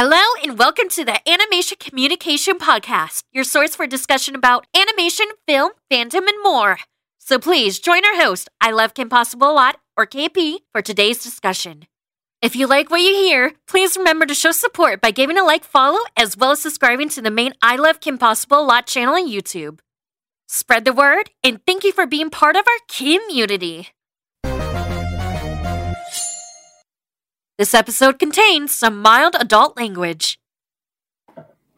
Hello, and welcome to the Animation Communication Podcast, your source for discussion about animation, film, fandom, and more. So please join our host, I Love Kim Possible a Lot, or KP, for today's discussion. If you like what you hear, please remember to show support by giving a like, follow, as well as subscribing to the main I Love Kim Possible a Lot channel on YouTube. Spread the word, and thank you for being part of our community. This episode contains some mild adult language.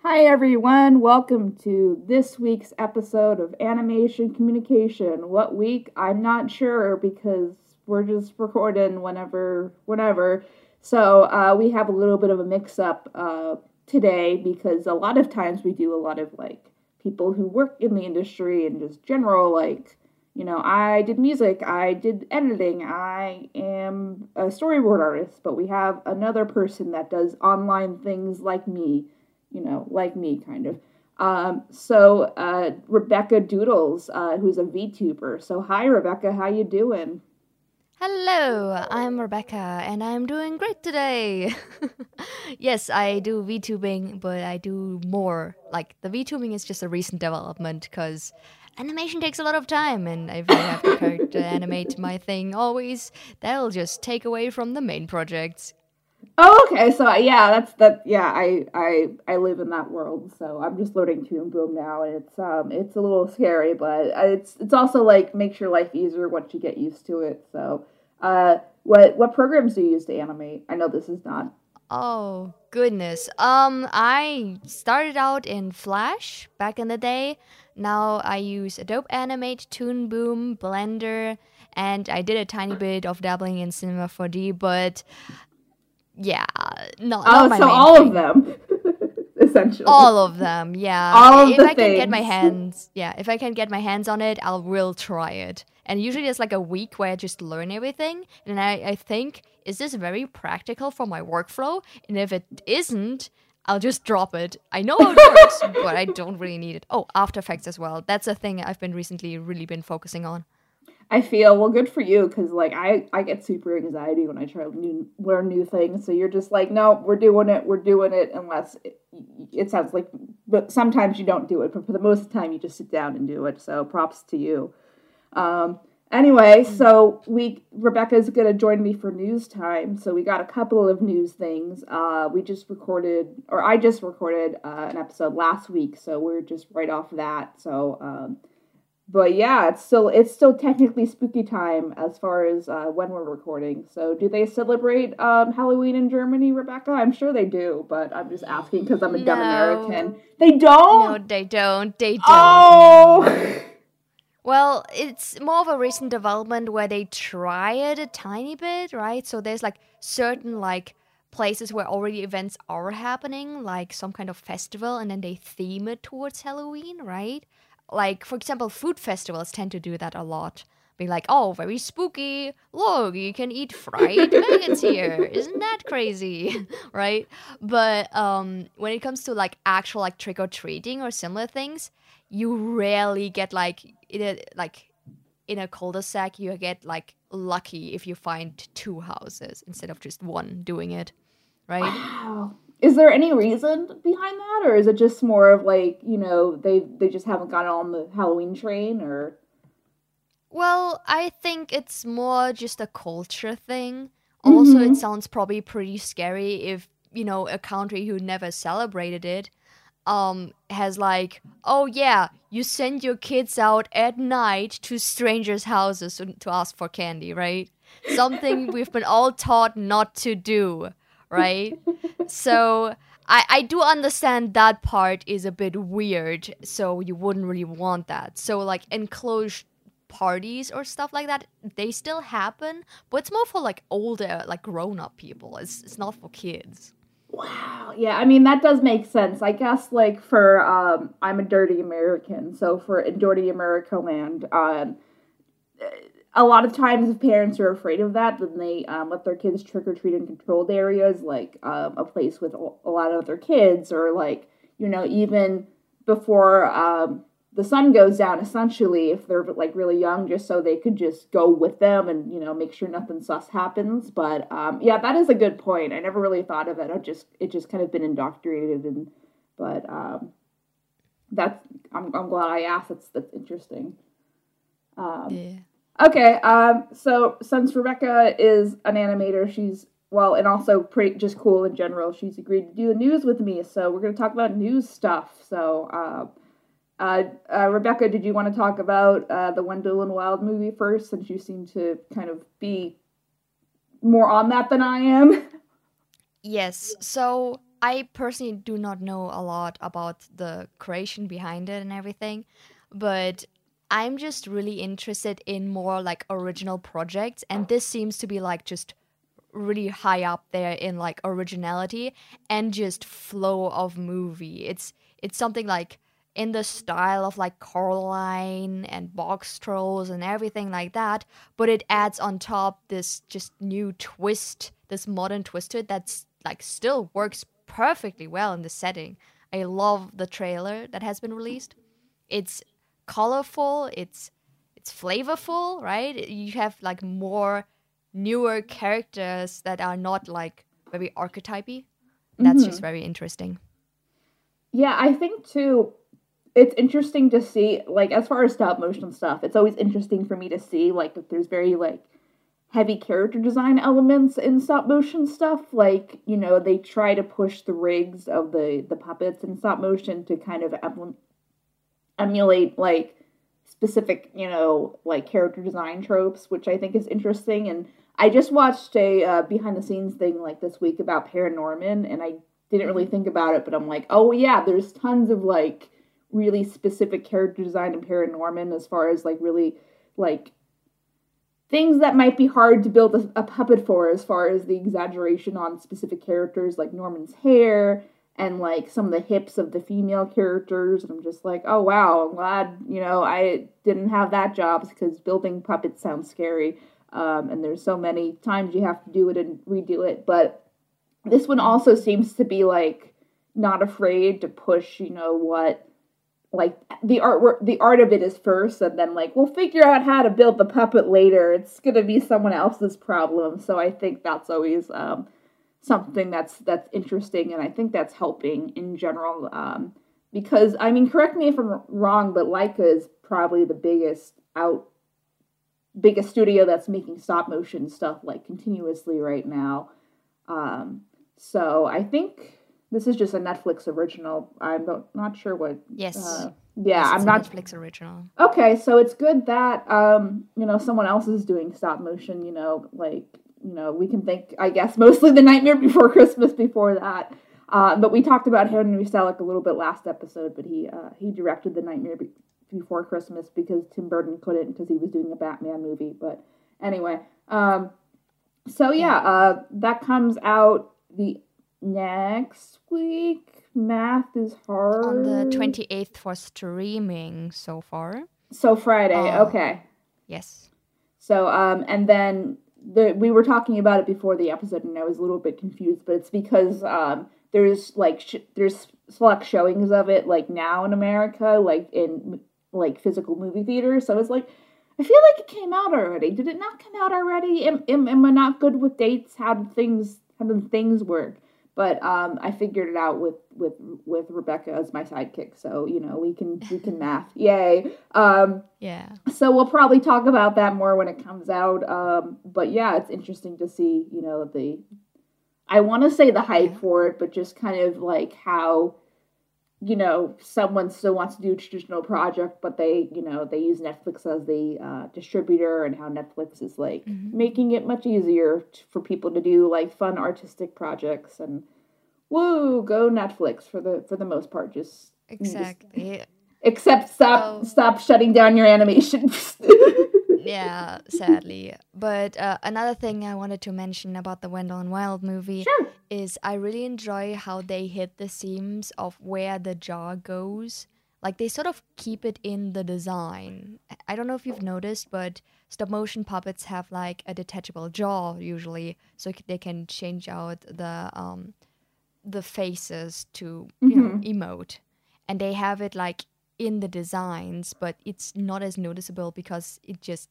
Hi, everyone. Welcome to this week's episode of Animation Communication. What week? I'm not sure because we're just recording whenever, whenever. So uh, we have a little bit of a mix up uh, today because a lot of times we do a lot of like people who work in the industry and just general like you know, I did music, I did editing, I am a storyboard artist, but we have another person that does online things like me, you know, like me kind of. Um, so uh, Rebecca Doodles, uh, who's a VTuber. So hi, Rebecca, how you doing? Hello, I'm Rebecca, and I'm doing great today. yes, I do VTubing, but I do more. Like the VTubing is just a recent development because animation takes a lot of time, and if I have to, animate my thing always, that'll just take away from the main projects. Oh, okay. So yeah, that's that. Yeah, I I I live in that world, so I'm just learning Toon Boom now, and it's um it's a little scary, but it's it's also like makes your life easier once you get used to it. So, uh, what what programs do you use to animate? I know this is not. Oh goodness. Um, I started out in Flash back in the day. Now I use Adobe Animate, Toon Boom, Blender, and I did a tiny bit of dabbling in Cinema 4D, but yeah, not, oh, not so all thing. of them. Essentially. All of them, yeah. All of if I things. can get my hands, yeah, if I can get my hands on it, I will try it. And usually there's like a week where I just learn everything, and I, I think is this very practical for my workflow? And if it isn't, I'll just drop it. I know how it works, but I don't really need it. Oh, After Effects as well. That's a thing I've been recently really been focusing on. I feel well good for you because like I I get super anxiety when I try to new, learn new things. So you're just like, no, we're doing it, we're doing it. Unless it, it sounds like, but sometimes you don't do it. But for the most of the time, you just sit down and do it. So props to you. Um, Anyway, mm. so we Rebecca's gonna join me for news time. So we got a couple of news things. Uh, we just recorded, or I just recorded uh, an episode last week, so we're just right off that. So, um, but yeah, it's still it's still technically spooky time as far as uh, when we're recording. So, do they celebrate um, Halloween in Germany, Rebecca? I'm sure they do, but I'm just asking because I'm a no. dumb American. They don't. No, they don't. They don't. Oh. Well, it's more of a recent development where they try it a tiny bit, right? So there's like certain like places where already events are happening, like some kind of festival, and then they theme it towards Halloween, right? Like, for example, food festivals tend to do that a lot. Be like, oh, very spooky. Look, you can eat fried maggots here. Isn't that crazy? right? But um, when it comes to like actual like trick or treating or similar things, you rarely get like in a like in a cul-de-sac you get like lucky if you find two houses instead of just one doing it right wow. is there any reason behind that or is it just more of like you know they they just haven't gotten on the halloween train or well i think it's more just a culture thing also mm-hmm. it sounds probably pretty scary if you know a country who never celebrated it um has like oh yeah you send your kids out at night to strangers houses to, ask for candy right? Something we've been all taught not to do right? So I, I do understand that part is a bit weird so you wouldn't really want that. So like enclosed parties or stuff like that they still happen but it's more for like older like grown-up people. It's, it's not for kids Wow. Yeah, I mean that does make sense. I guess like for um I'm a dirty American, so for in dirty America land, um a lot of times if parents are afraid of that, then they um, let their kids trick or treat in controlled areas like um, a place with a lot of other kids or like, you know, even before um the sun goes down essentially if they're like really young just so they could just go with them and you know make sure nothing sus happens. But um, yeah that is a good point. I never really thought of it. I just it just kind of been indoctrinated and but um, that's I'm, I'm glad i asked. That's that's interesting. Um, Yeah. okay um, so since rebecca is an animator she's well and also pretty just cool in general she's agreed to do the news with me. So we're going to talk about news stuff. So uh, uh, uh, Rebecca, did you want to talk about uh, the Wendell Wild movie first, since you seem to kind of be more on that than I am? Yes. So I personally do not know a lot about the creation behind it and everything, but I'm just really interested in more like original projects, and this seems to be like just really high up there in like originality and just flow of movie. It's it's something like in the style of like Coraline and Boxtrolls and everything like that, but it adds on top this just new twist, this modern twist to it that's like still works perfectly well in the setting. I love the trailer that has been released. It's colorful, it's it's flavorful, right? You have like more newer characters that are not like very archetypy. That's mm-hmm. just very interesting. yeah, I think too. It's interesting to see, like, as far as stop motion stuff, it's always interesting for me to see, like, if there's very, like, heavy character design elements in stop motion stuff. Like, you know, they try to push the rigs of the, the puppets in stop motion to kind of em- emulate, like, specific, you know, like character design tropes, which I think is interesting. And I just watched a uh, behind the scenes thing like this week about Paranorman, and I didn't really think about it, but I'm like, oh yeah, there's tons of like really specific character design in Paranorman as far as like really like things that might be hard to build a, a puppet for, as far as the exaggeration on specific characters like Norman's hair and like some of the hips of the female characters. And i'm just like oh wow i'm glad you know i didn't have that job because building puppets sounds scary. Um, and there's so many times you have to do it and redo it. But this one also seems to be like not afraid to push you know what like the artwork the art of it is first and then like we'll figure out how to build the puppet later. It's gonna be someone else's problem so i think that's always um, something that's that's interesting and I think that's helping in general um, because I mean correct me if I'm wrong but Laika is probably the biggest out biggest studio that's making stop motion stuff like continuously right now. Um, so I think this is just a Netflix original I'm not, not sure what Yes. uh, yeah Yes, I'm it's a not Netflix original. Okay, so it's good that um, you know, someone else is doing stop motion, you know, like, you know, we can think I guess mostly the Nightmare Before Christmas before that. Uh, but we talked about Henry Selick a little bit last episode, but he uh, he directed the Nightmare Be- Before Christmas because Tim Burton couldn't because he was doing a Batman movie. But anyway, um, so yeah, uh, that comes out the next week. Math is hard On the 28th for streaming so far. So Friday, Uh, okay. Yes. So um, and then the we were talking about it before the episode, and I was a little bit confused, but it's because um, there's like sh- there's select showings of it like now in America, like in like physical movie theaters. So it's like I feel like it came out already. Did it not come out already? Am, am, am I not good with dates? How did things how did things work? But um, I figured it out with with with Rebecca as my sidekick, so you know we can we can math. Yay! Um, Yeah. so we'll probably talk about that more when it comes out. Um, but yeah, it's interesting to see, you know, the I want to say the hype for it, but just kind of like how, you know, someone still wants to do a traditional project, but they, you know, they use Netflix as the uh, distributor, and how Netflix is like Mhm. making it much easier t- for people to do like fun artistic projects and. Woo! Go Netflix for the for the most part. Just Exactly. except stop Oh. stop shutting down your animation. yeah, sadly. But uh, another thing I wanted to mention about the Wendell and Wild movie Sure. Is I really enjoy how they hit the seams of where the jaw goes. Like they sort of keep it in the design. I- don't know if you've noticed, but stop motion puppets have like a detachable jaw usually, so they can change out the um the faces to you know emote, and they have it like in the designs, but it's not as noticeable because it just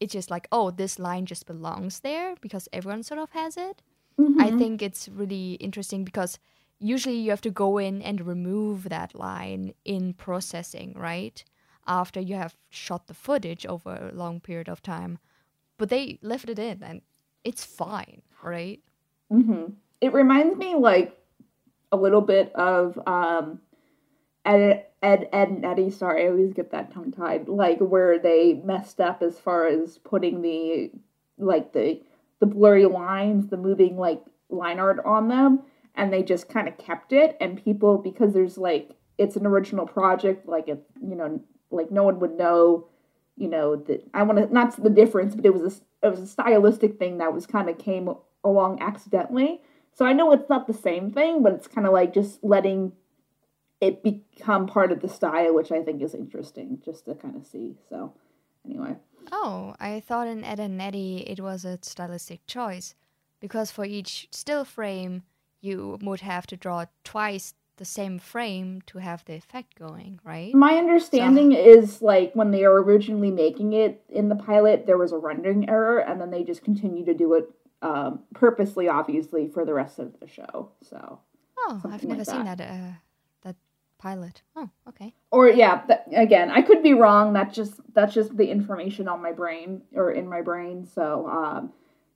it's just like oh this line just belongs there because everyone sort of has it. Mm-hmm. I think it's really interesting because usually you have to go in and remove that line in processing, right? After you have shot the footage over a long period of time. But they left it in and it's fine, right? Mm-hmm. It reminds me like a little bit of um, Ed, Ed, Ed and Eddy. Sorry, I always get that tongue tied. Like where they messed up as far as putting the like the the blurry lines, the moving like line art on them, and they just kind of kept it. And people because there's like it's an original project, like it you know like no one would know, you know that I want to not the difference, but it was a it was a stylistic thing that was kind of came along accidentally. So I know it's not the same thing, but it's kind of like just letting it become part of the style, which I think is interesting just to kind of see. So, anyway. Oh, I thought in Ed and Eddy it was a stylistic choice because for each still frame you would have to draw twice the same frame to have the effect going, right? My understanding so. is like when they were originally making it in the pilot, there was a rendering error, and then they just continue to do it um, purposely, obviously, for the rest of the show. So. Oh, I've never like seen that. that uh, that pilot. Oh, okay. Or yeah, th- again, I could be wrong. That's just that's just the information on my brain or in my brain. So, um,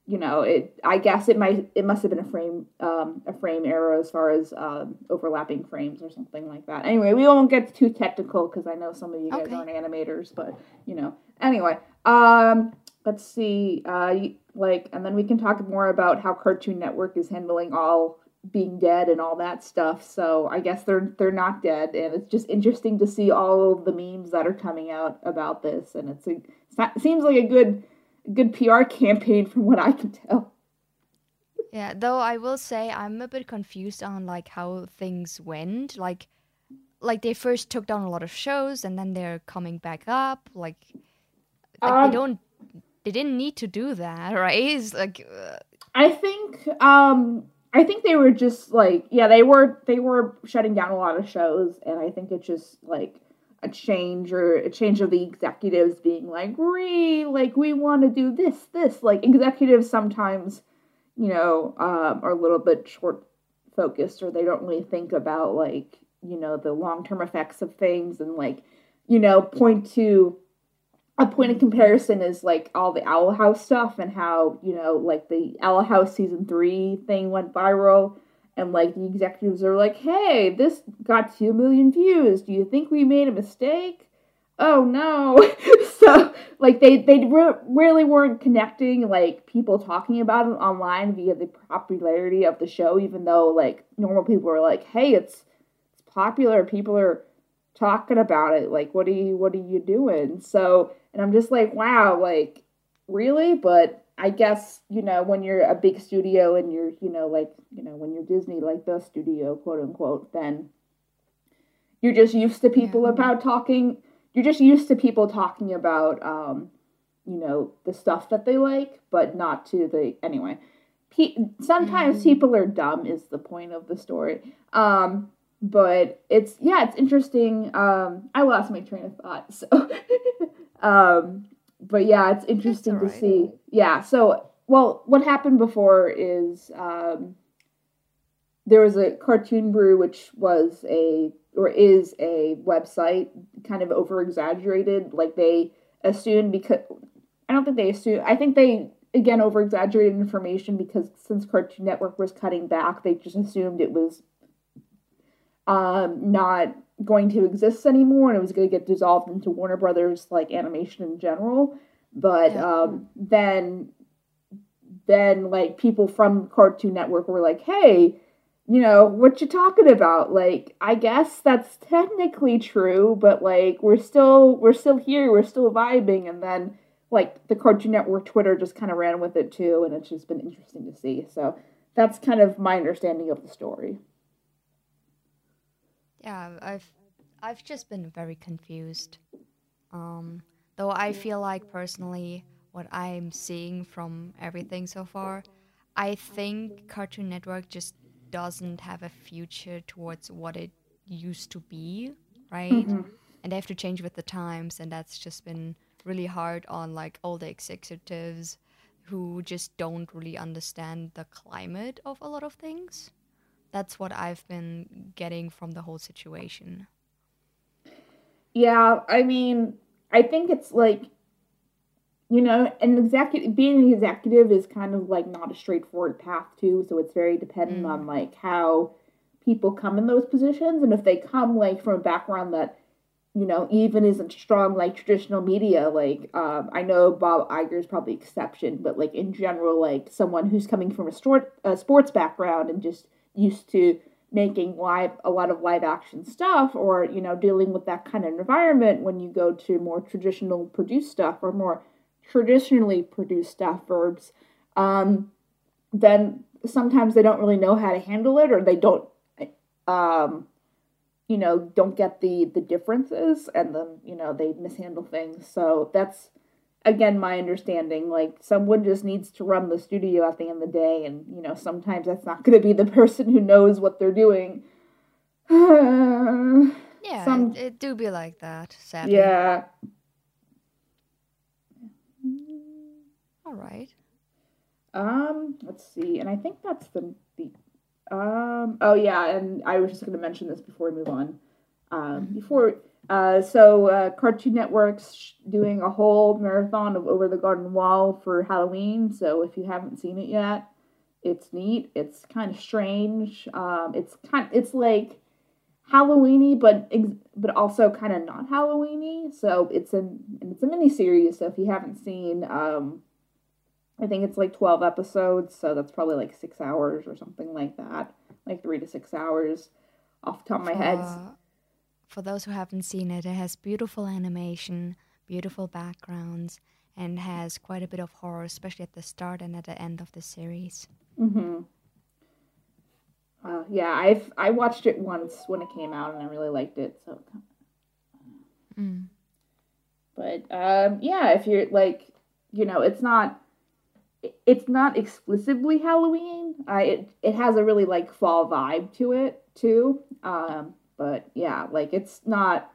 you know, it. I guess it might it must have been a frame um, a frame error as far as um, overlapping frames or something like that. Anyway, we won't get too technical because I know some of you guys okay. aren't animators, but you know. Anyway, um, let's see. Uh, like, and then we can talk more about how Cartoon Network is handling all being dead and all that stuff. So I guess they're they're not dead, and it's just interesting to see all of the memes that are coming out about this, and it's a it seems like a good good PR campaign from what I can tell. Yeah, though I will say I'm a bit confused on like how things went. Like like they first took down a lot of shows and then they're coming back up. Like, like um, they don't they didn't need to do that, right? It's like uh... I think um I think they were just like yeah, they were they were shutting down a lot of shows and I think it's just like a change or a change of the executives being like, "We like we want to do this this." Like executives sometimes, you know, um, are a little bit short focused or they don't really think about like, you know, the long-term effects of things and like, you know, point to a point of comparison is like all the Owl House stuff and how, you know, like the Owl House season three thing went viral and like the executives are like, hey, this got two million views. Do you think we made a mistake? Oh no. so like they they re- really weren't connecting like people talking about it online via the popularity of the show, even though like normal people are like, hey, it's it's popular. People are talking about it. Like, what are you what are you doing? So and I'm just like, wow, like, really? But I guess, you know, when you're a big studio and you're, you know, like, you know, when you're Disney, like the studio, quote unquote, then you're just used to people yeah. about talking. You're just used to people talking about, um, you know, the stuff that they like, but not to the, anyway. Pe- sometimes mm-hmm. people are dumb, is the point of the story. Um, but it's, yeah, it's interesting. Um, I lost my train of thought, so. Um, but yeah, it's interesting right. to see. Yeah. So, well, what happened before is um, there was a Cartoon Brew, which was a or is a website, kind of over exaggerated. Like they assumed because I don't think they assume. I think they again over exaggerated information because since Cartoon Network was cutting back, they just assumed it was um, not going to exist anymore and it was going to get dissolved into Warner Brothers like animation in general. But yeah. um, then then like people from Cartoon Network were like, "Hey, you know, what you talking about? Like, I guess that's technically true, but like we're still we're still here, we're still vibing." And then like the Cartoon Network Twitter just kind of ran with it too, and it's just been interesting to see. So that's kind of my understanding of the story. Yeah, I've I've just been very confused. Um, though I feel like personally, what I'm seeing from everything so far, I think Cartoon Network just doesn't have a future towards what it used to be, right? Mm-hmm. and they have to change with the times, and that's just been really hard on like all the executives who just don't really understand the climate of a lot of things. That's what I've been getting from the whole situation. Yeah, I mean, I think it's like you know, an executive being an executive is kind of like not a straightforward path too, so it's very dependent mm. on like how people come in those positions and if they come like from a background that you know even isn't strong like traditional media like um, i know bob Iger is probably exception but like in general like someone who's coming from a, sport, a sports background and just used to making live a lot of live action stuff or you know dealing with that kind of environment when you go to more traditional produced stuff or more traditionally produced stuff verbs um, then sometimes they don't really know how to handle it or they don't um, you know don't get the the differences and then you know they mishandle things. So that's again my understanding like someone just needs to run the studio at the end of the day and you know sometimes that's not going to be the person who knows what they're doing yeah Some, it, it, do be like that sadly yeah all right um let's see and i think that's the the um. Oh yeah, and I was just going to mention this before we move on. Um. Mm-hmm. Before. Uh. So uh, Cartoon Network's doing a whole marathon of Over the Garden Wall for Halloween. So if you haven't seen it yet, it's neat. It's kind of strange. Um. It's kind. It's like Halloweeny, but but also kind of not Halloweeny. So it's a it's a mini series. So if you haven't seen um I think it's like 12 episodes, so that's probably like six hours or something like that. Like three to six hours off the top of my head. For those who haven't seen it, it has beautiful animation, beautiful backgrounds, and has quite a bit of horror, especially at the start and at the end of the series. Mm-hmm. Uh, yeah, I've I watched it once when it came out, and I really liked it. So, mm. but um, yeah, if you're like, you know, it's not it's not exclusively Halloween. Uh, it it has a really like fall vibe to it too. Um, but yeah, like it's not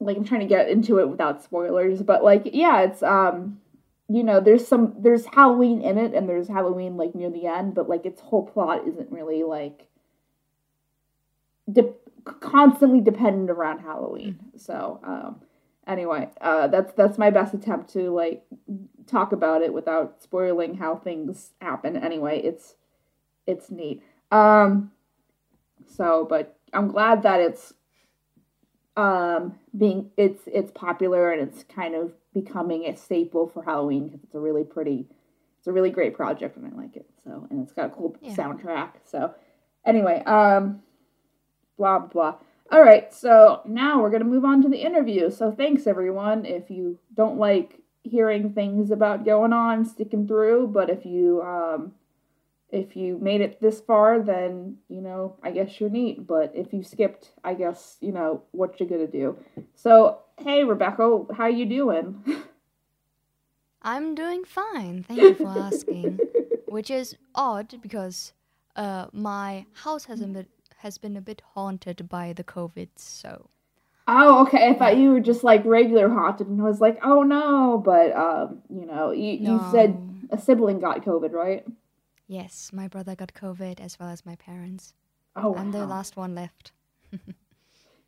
like I'm trying to get into it without spoilers, but like yeah, it's um you know, there's some there's Halloween in it and there's Halloween like near the end, but like its whole plot isn't really like de- constantly dependent around Halloween. Mm-hmm. So, um anyway, uh that's that's my best attempt to like talk about it without spoiling how things happen. Anyway, it's it's neat. Um so but I'm glad that it's um being it's it's popular and it's kind of becoming a staple for Halloween because it's a really pretty it's a really great project and I like it. So and it's got a cool yeah. soundtrack. So anyway, um blah blah. All right, so now we're going to move on to the interview. So thanks everyone. If you don't like hearing things about going on, sticking through. But if you um, if you made it this far, then you know I guess you're neat. But if you skipped, I guess you know what you're gonna do. So hey, Rebecca, how you doing? I'm doing fine. Thank you for asking. Which is odd because uh, my house has been has been a bit haunted by the COVID, so Oh, okay. I thought you were just like regular haunted, and I was like, oh no. But um, you know, you, no. you said a sibling got COVID, right? Yes, my brother got COVID as well as my parents. Oh, I'm the last one left. you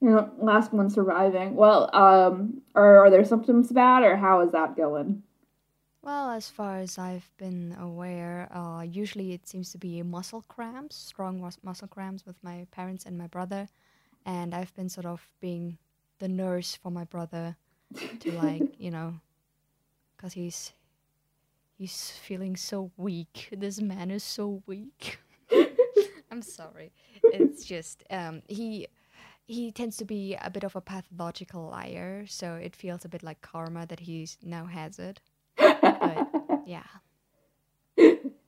know, last one surviving. Well, um, are are there symptoms bad, or how is that going? Well, as far as I've been aware, uh, usually it seems to be muscle cramps, strong mus- muscle cramps with my parents and my brother, and I've been sort of being the nurse for my brother to like you know because he's he's feeling so weak. This man is so weak. I'm sorry. It's just um he he tends to be a bit of a pathological liar so it feels a bit like karma that he now has it. But yeah.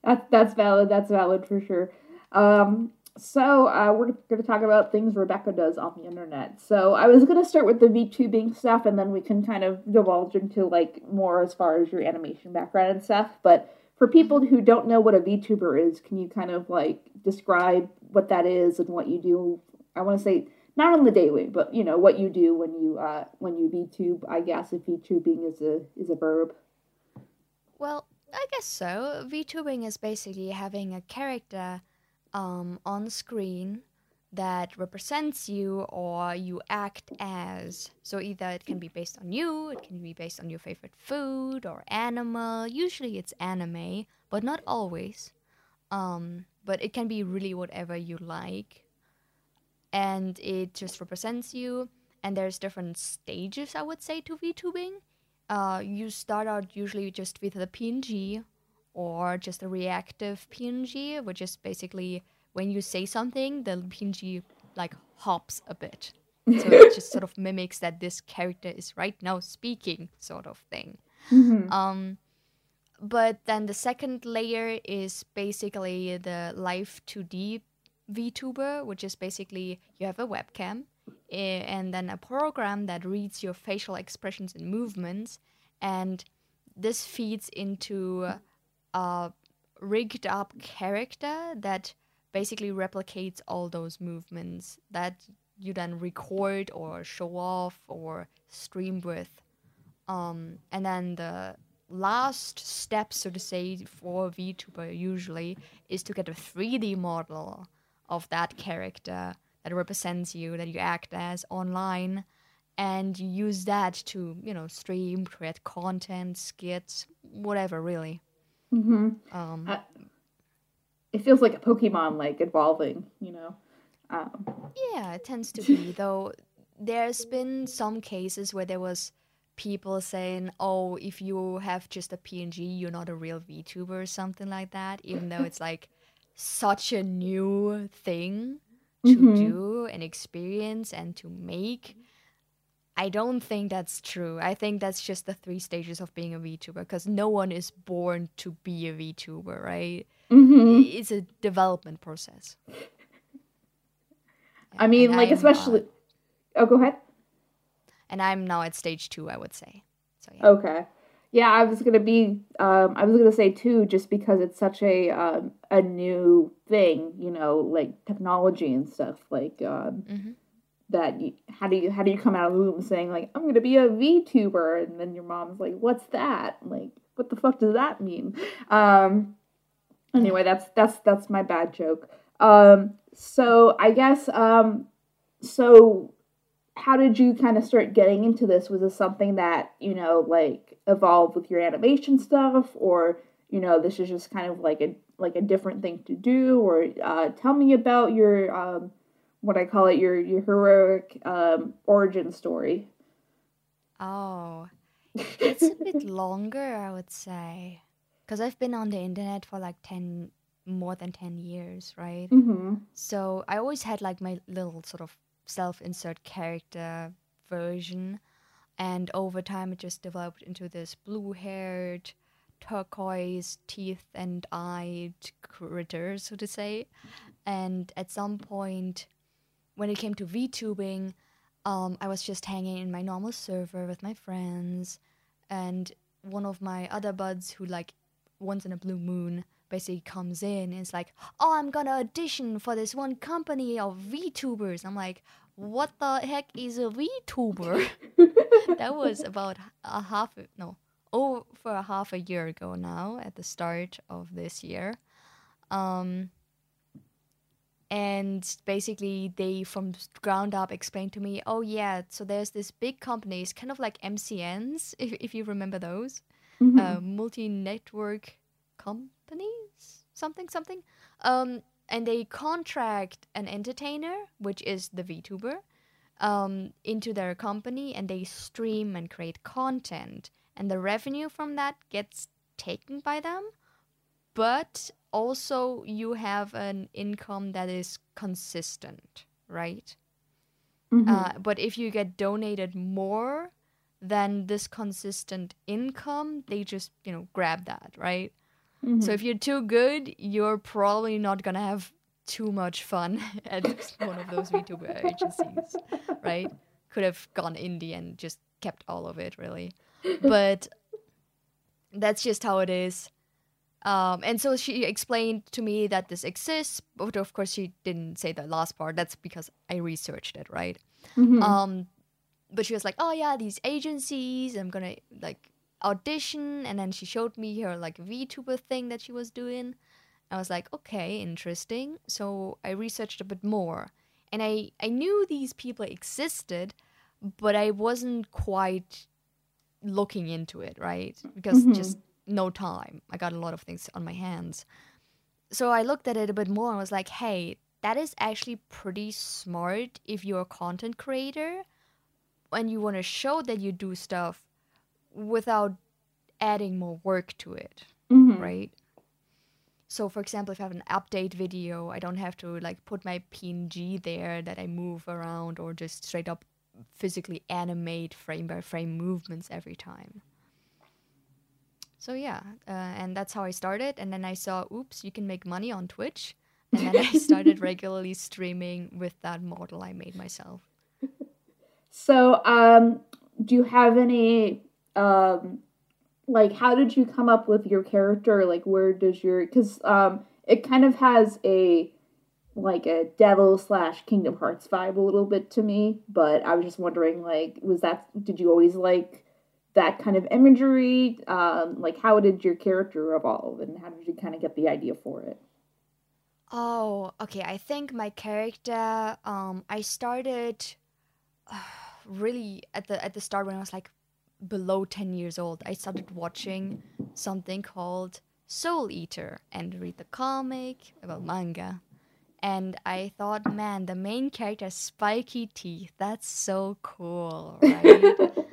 That's that's valid that's valid for sure. Um so uh, we're going to talk about things Rebecca does on the internet. So I was going to start with the VTubing stuff, and then we can kind of divulge into like more as far as your animation background and stuff. But for people who don't know what a VTuber is, can you kind of like describe what that is and what you do? I want to say not on the daily, but you know what you do when you uh, when you VTube. I guess if VTubing is a is a verb. Well, I guess so. VTubing is basically having a character um, on screen that represents you or you act as. So either it can be based on you, it can be based on your favorite food or animal. Usually it's anime, but not always. Um, but it can be really whatever you like. And it just represents you. And there's different stages, I would say, to VTubing. Uh, you start out usually just with the PNG or just a reactive PNG, which is basically when you say something, the PNG like hops a bit. So it just sort of mimics that this character is right now speaking, sort of thing. Mm-hmm. Um, but then the second layer is basically the live 2D VTuber, which is basically you have a webcam eh, and then a program that reads your facial expressions and movements, and this feeds into a rigged up character that basically replicates all those movements that you then record or show off or stream with. Um, and then the last step, so to say, for a VTuber usually is to get a 3D model of that character that represents you, that you act as online, and you use that to, you know, stream, create content, skits, whatever, really. Mm-hmm. Um, Uh, it feels like a Pokemon like evolving, you know. Um, Yeah, it tends to be though. There's been some cases where there was people saying, "Oh, if you have just a PNG, you're not a real VTuber" or something like that. Even though it's like such a new thing to Mhm. do and experience and to make. I don't think that's true. I think that's just the three stages of being a VTuber because no one is born to be a VTuber, right? mhm. It's a development process. I mean, like I'm, uh, especially. oh, go ahead. and I'm now at stage two, I would say. So yeah. Okay. Yeah, I was gonna be. Um, I was gonna say too, just because it's such a um, a new thing, you know, like technology and stuff. Like um, Mhm. That. You, how do you how do you come out of the womb saying like I'm gonna be a VTuber, and then your mom's like, "What's that? Like, what the fuck does that mean?" Um. Anyway, that's that's that's my bad joke. Um. So I guess um. So how did you kind of start getting into this? Was this something that, you know, like evolved with your animation stuff or, you know, this is just kind of like a like a different thing to do or uh, tell me about your um what I call it your your heroic um origin story. Oh, it's a bit longer, I would say, because I've been on the internet for like ten, more than ten years, right? Mhm. So I always had like my little sort of self-insert character version, and over time it just developed into this blue-haired, turquoise teeth and eyed critter, so to say. And at some point, when it came to VTubing, um, I was just hanging in my normal server with my friends, and one of my other buds who like once in a blue moon basically comes in and is like, "Oh, I'm gonna audition for this one company of VTubers." I'm like, "What the heck is a VTuber?" that was about a half no over a half a year ago now at the start of this year um and basically they from ground up explained to me oh yeah so there's this big company it's kind of like mcns if, if you remember those Mhm. uh, multi-network companies? Something something? Um and they contract an entertainer which is the vtuber um, into their company and they stream and create content. And the revenue from that gets taken by them but also you have an income that is consistent right Mhm. uh, but if you get donated more than this consistent income they just you know grab that right Mhm. so if you're too good you're probably not gonna have too much fun at one of those VTuber agencies, right? Could have gone indie and just kept all of it, really. But that's just how it is. Um, and so she explained to me that this exists, but of course she didn't say the last part. That's because I researched it, right? Mhm. Um, but she was like, "Oh yeah, these agencies. I'm gonna like audition." And then she showed me her like VTuber thing that she was doing. I was like, "Okay, interesting." So I researched a bit more, and I I knew these people existed, but I wasn't quite looking into it, right? Because Mhm. just no time. I got a lot of things on my hands. So I looked at it a bit more and was like, hey, that is actually pretty smart if you're a content creator and you want to show that you do stuff without adding more work to it, Mhm. right? So for example, if I have an update video, I don't have to like put my PNG there that I move around or just straight up physically animate frame by frame movements every time. So yeah, uh, and that's how I started. And then I saw, oops, you can make money on Twitch. And then I started regularly streaming with that model I made myself. So, um, do you have any, um, like, how did you come up with your character? Like, where does your, because, um, it kind of has a, like, a devil slash Kingdom Hearts vibe a little bit to me, but I was just wondering, like, was that, did you always like that kind of imagery? Um, like, how did your character evolve and how did you kind of get the idea for it? Oh, okay. I think my character, um, I started really at the at the start when I was like below 10 years old. I started watching something called Soul Eater and read the comic about manga. And I thought, man, the main character has spiky teeth. That's so cool, right?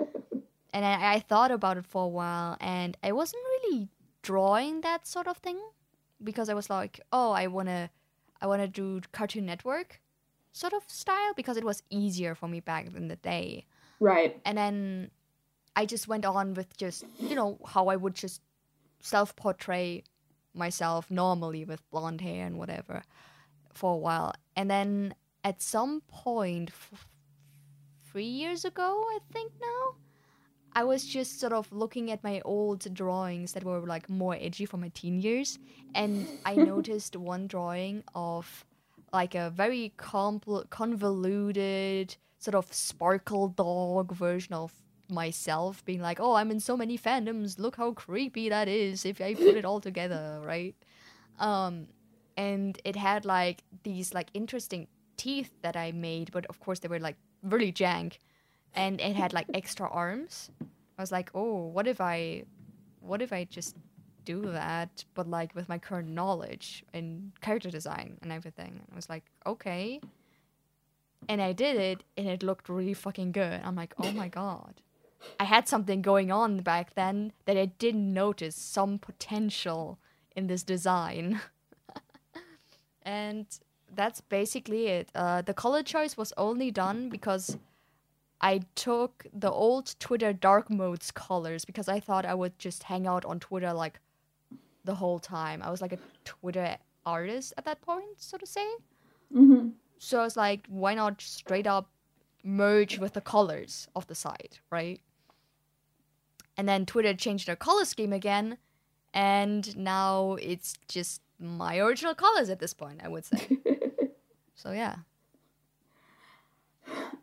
and I, I thought about it for a while and I wasn't really drawing that sort of thing because I was like, oh, I wanna, I wanna do Cartoon Network sort of style because it was easier for me back in the day. Right. And then I just went on with just you know how I would just self portray myself normally with blonde hair and whatever for a while, and then at some point, f- three years ago, I think now. I was just sort of looking at my old drawings that were like more edgy from my teen years, and I noticed one drawing of like a very compl- convoluted sort of sparkle dog version of myself being like, "Oh, I'm in so many fandoms. Look how creepy that is if I put it all together, right?" Um, and it had like these like interesting teeth that I made, but of course they were like really jank, and it had like extra arms. I was like, "Oh, what if I, what if I just do that, but like with my current knowledge and character design and everything?" I was like, "Okay." And I did it, and it looked really fucking good. I'm like, "Oh my god." I had something going on back then that I didn't notice some potential in this design. and that's basically it. Uh, the color choice was only done because I took the old Twitter dark modes colors because I thought I would just hang out on Twitter like the whole time. I was like a Twitter artist at that point, so to say. Mm-hmm. So I was like, why not straight up merge with the colors of the site, right? And then Twitter changed their color scheme again, and now it's just my original colors at this point, I would say. so yeah.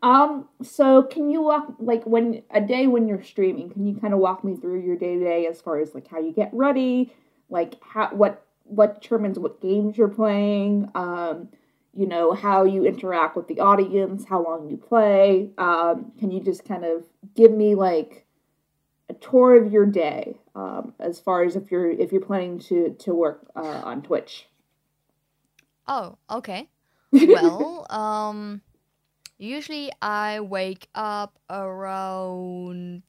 Um, so can you walk like when a day when you're streaming, can you kind of walk me through your day to day as far as like how you get ready, like how what what determines what games you're playing, um, you know, how you interact with the audience, how long you play. Um, can you just kind of give me like a tour of your day, um, as far as if you're if you're planning to to work uh, on Twitch? Oh, okay. Well, um, usually I wake up around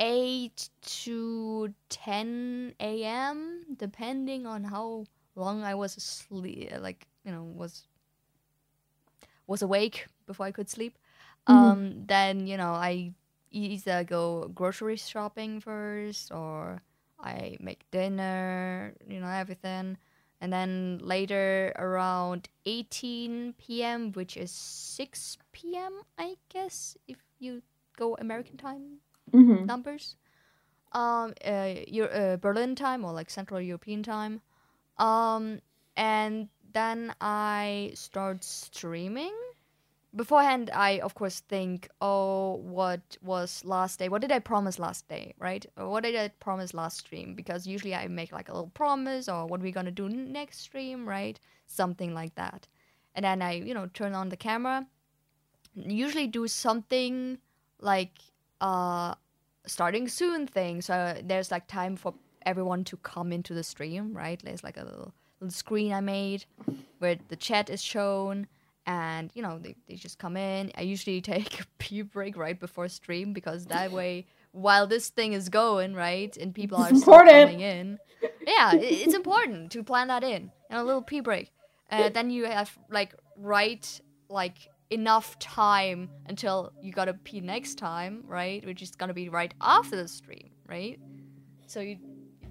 8 to 10 a.m., depending on how long I was asleep, like, you know, was was awake before I could sleep. Mhm. Um, then, you know, I either go grocery shopping first or I make dinner, you know, everything. And then later around 18 p.m., which is 6 p.m., I guess, if you go American time Mm-hmm. numbers. um, uh, Eu- uh, Berlin time or like Central European time, um, and then I start streaming. Beforehand, I of course think, oh, what was last day? What did I promise last day, right? What did I promise last stream? Because usually I make like a little promise or what are we gonna do next stream, right? Something like that. And then I, you know, turn on the camera. Usually do something like uh starting soon thing. So there's like time for everyone to come into the stream, right? There's like a little, little screen I made where the chat is shown and you know they, they just come in. I usually take a pee break right before stream because that way while this thing is going right and people are coming in yeah it's important to plan that in and a little pee break. Uh, then you have like right like enough time until you gotta pee next time right which is gonna be right after the stream right? So you,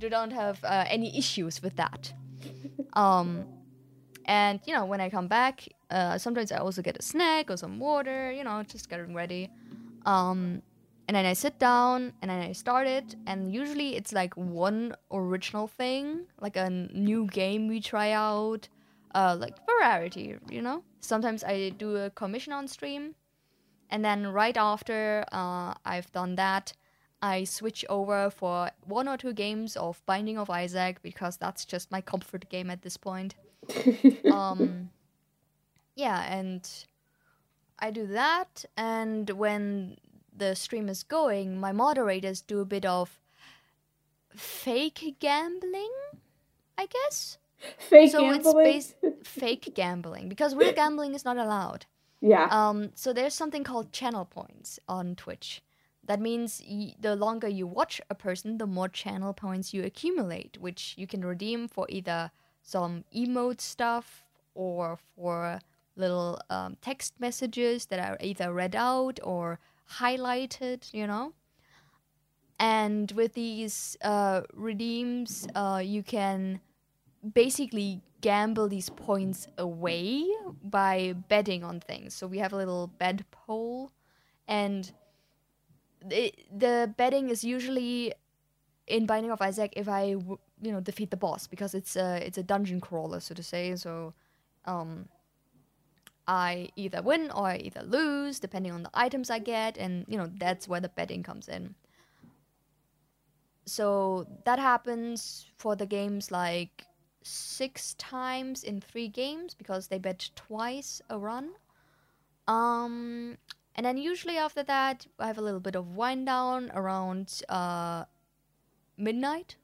you don't have uh, any issues with that. Um and you know when i come back uh, sometimes i also get a snack or some water you know just getting ready. Um and then i sit down and then i start it. And usually it's like one original thing like a new game we try out uh like variety you know? Sometimes i do a commission on stream. And then right after uh, i've done that i switch over for one or two games of binding of isaac because that's just my comfort game at this point. Um yeah and i do that and when the stream is going my moderators do a bit of fake gambling i guess Fake so it's gambling. bas- fake gambling because real gambling is not allowed yeah. um, so there's something called channel points on Twitch. That means y- the longer you watch a person, the more channel points you accumulate, which you can redeem for either some emote stuff or for little um, text messages that are either read out or highlighted, you know. And with these uh, redeems, uh, you can basically gamble these points away by betting on things. So we have a little bet poll, and the, the betting is usually in Binding of Isaac if I you know defeat the boss because it's a it's a dungeon crawler so to say. So um, I either win or I either lose depending on the items I get, and you know that's where the betting comes in. So that happens for the games like six times in three games because they bet twice a run. Um, and then usually after that, I have a little bit of wind down around uh, midnight,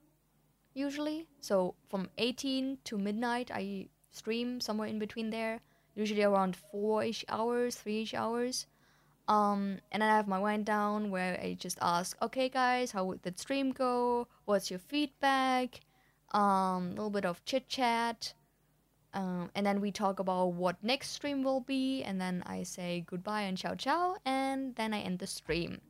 usually. So from 18 to midnight, I stream somewhere in between there, usually around four ish hours, three ish hours. Um, and then I have my wind down where I just ask, okay, guys, how did the stream go? What's your feedback? um, a little bit of chit chat, um, and then we talk about what next stream will be, and then I say goodbye and ciao ciao, and then I end the stream.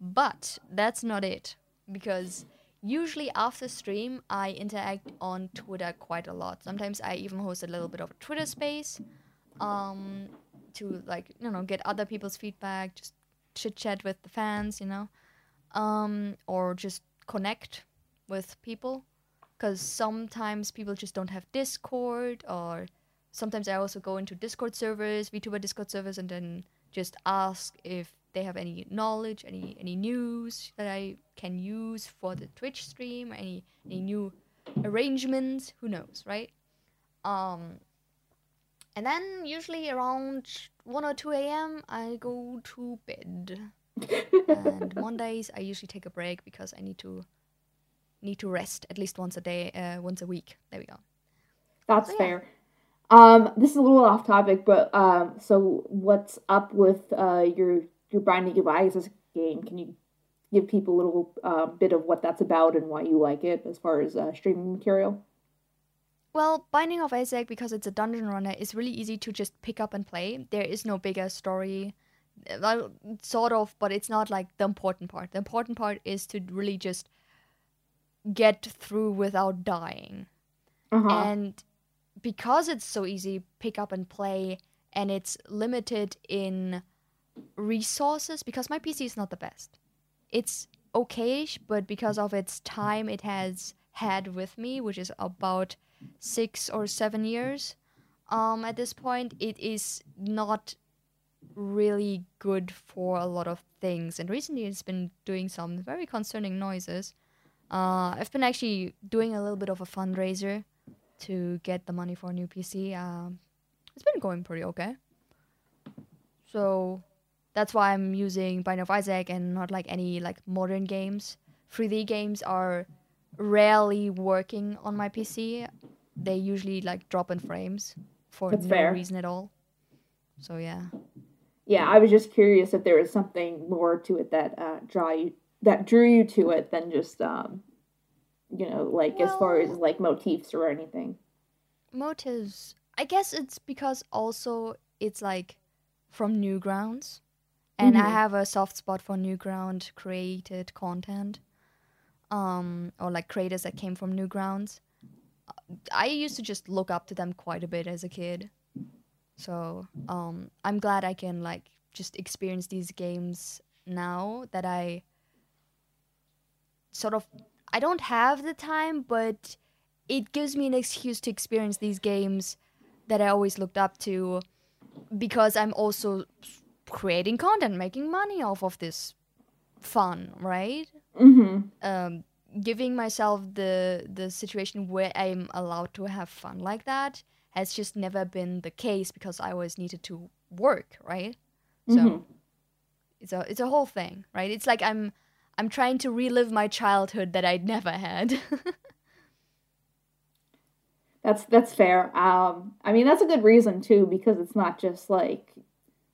But that's not it, because usually after stream I interact on Twitter quite a lot. Sometimes I even host a little bit of Twitter space, um, to like you know get other people's feedback, just chit chat with the fans, you know, um, or just connect with people because sometimes people just don't have Discord, or sometimes I also go into Discord servers, VTuber Discord servers, and then just ask if they have any knowledge, any any news that I can use for the Twitch stream, any any new arrangements. Who knows, right? Um, and then usually around one or two a.m. I go to bed. and Mondays I usually take a break because I need to need to rest at least once a day, uh, once a week. There we go. That's So, yeah. fair. Um, this is a little off topic, but um, so what's up with uh your your Binding of Isaac game? Can you give people a little uh, bit of what that's about and why you like it as far as uh, streaming material? Well, Binding of Isaac, because it's a dungeon runner, is really easy to just pick up and play. There is no bigger story. Uh, Well, sort of, but it's not like the important part. The important part is to really just get through without dying. Uh-huh. And because it's so easy, pick up and play, and it's limited in resources, because my PC is not the best. It's okayish, but because of its time it has had with me, which is about six or seven years, um, at this point, it is not really good for a lot of things. And recently, it's been doing some very concerning noises. Uh, I've been actually doing a little bit of a fundraiser to get the money for a new PC. Um, it's been going pretty okay. So that's why I'm using Binding of Isaac and not like any like modern games. 3D games are rarely working on my PC. They usually like drop in frames for That's no fair. reason at all. So yeah. Yeah, I was just curious if there was something more to it that uh, draw you that drew you to it than just um, you know, like as far as like motifs or anything. Motives. I guess it's because also it's like from Newgrounds. And I Mhm. have a soft spot for Newground created content. Um or like creators that came from Newgrounds. I used to just look up to them quite a bit as a kid. So, um I'm glad I can like just experience these games now that I sort of I don't have the time, but it gives me an excuse to experience these games that I always looked up to because I'm also creating content, making money off of this fun, right? Mm-hmm. Um, giving myself the the situation where I'm allowed to have fun like that has just never been the case because I always needed to work, right? So Mhm. it's a it's a whole thing, right? It's like I'm I'm trying to relive my childhood that I'd never had. That's that's fair. Um, I mean that's a good reason too because it's not just like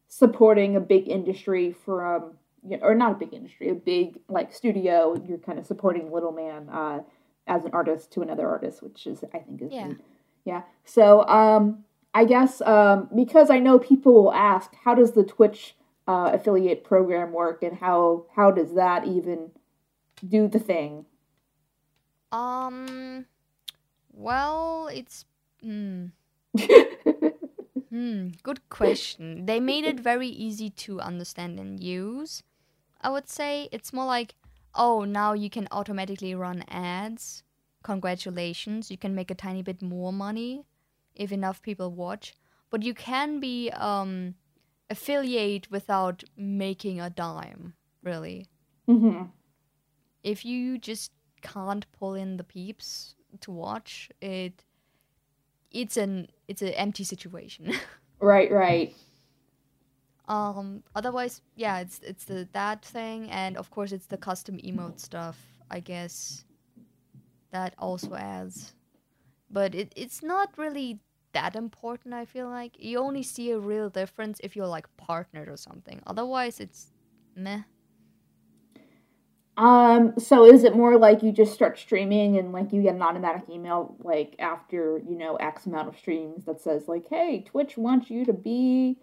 supporting a big industry from you know, or not a big industry, a big like studio. You're kind of supporting Little Man uh, as an artist to another artist, which is I think is Yeah. neat. yeah. So um, I guess um, because I know people will ask, how does the Twitch uh, affiliate program work, and how how does that even do the thing? um well, it's hmm Hmm, good question. They made it very easy to understand and use. I would say it's more like, oh, now you can automatically run ads. Congratulations, you can make a tiny bit more money if enough people watch. But you can be um affiliate without making a dime, really. hmm If you just can't pull in the peeps to watch, it it's an it's an empty situation. Right, right. Um. Otherwise, yeah, it's it's the that thing, and of course, it's the custom emote stuff. I guess that also adds, but it it's not really that important. I feel like you only see a real difference if you're like partnered or something. Otherwise, it's meh. Um, so is it more like you just start streaming and like you get an automatic email like after, you know, X amount of streams that says like, hey, Twitch wants you to be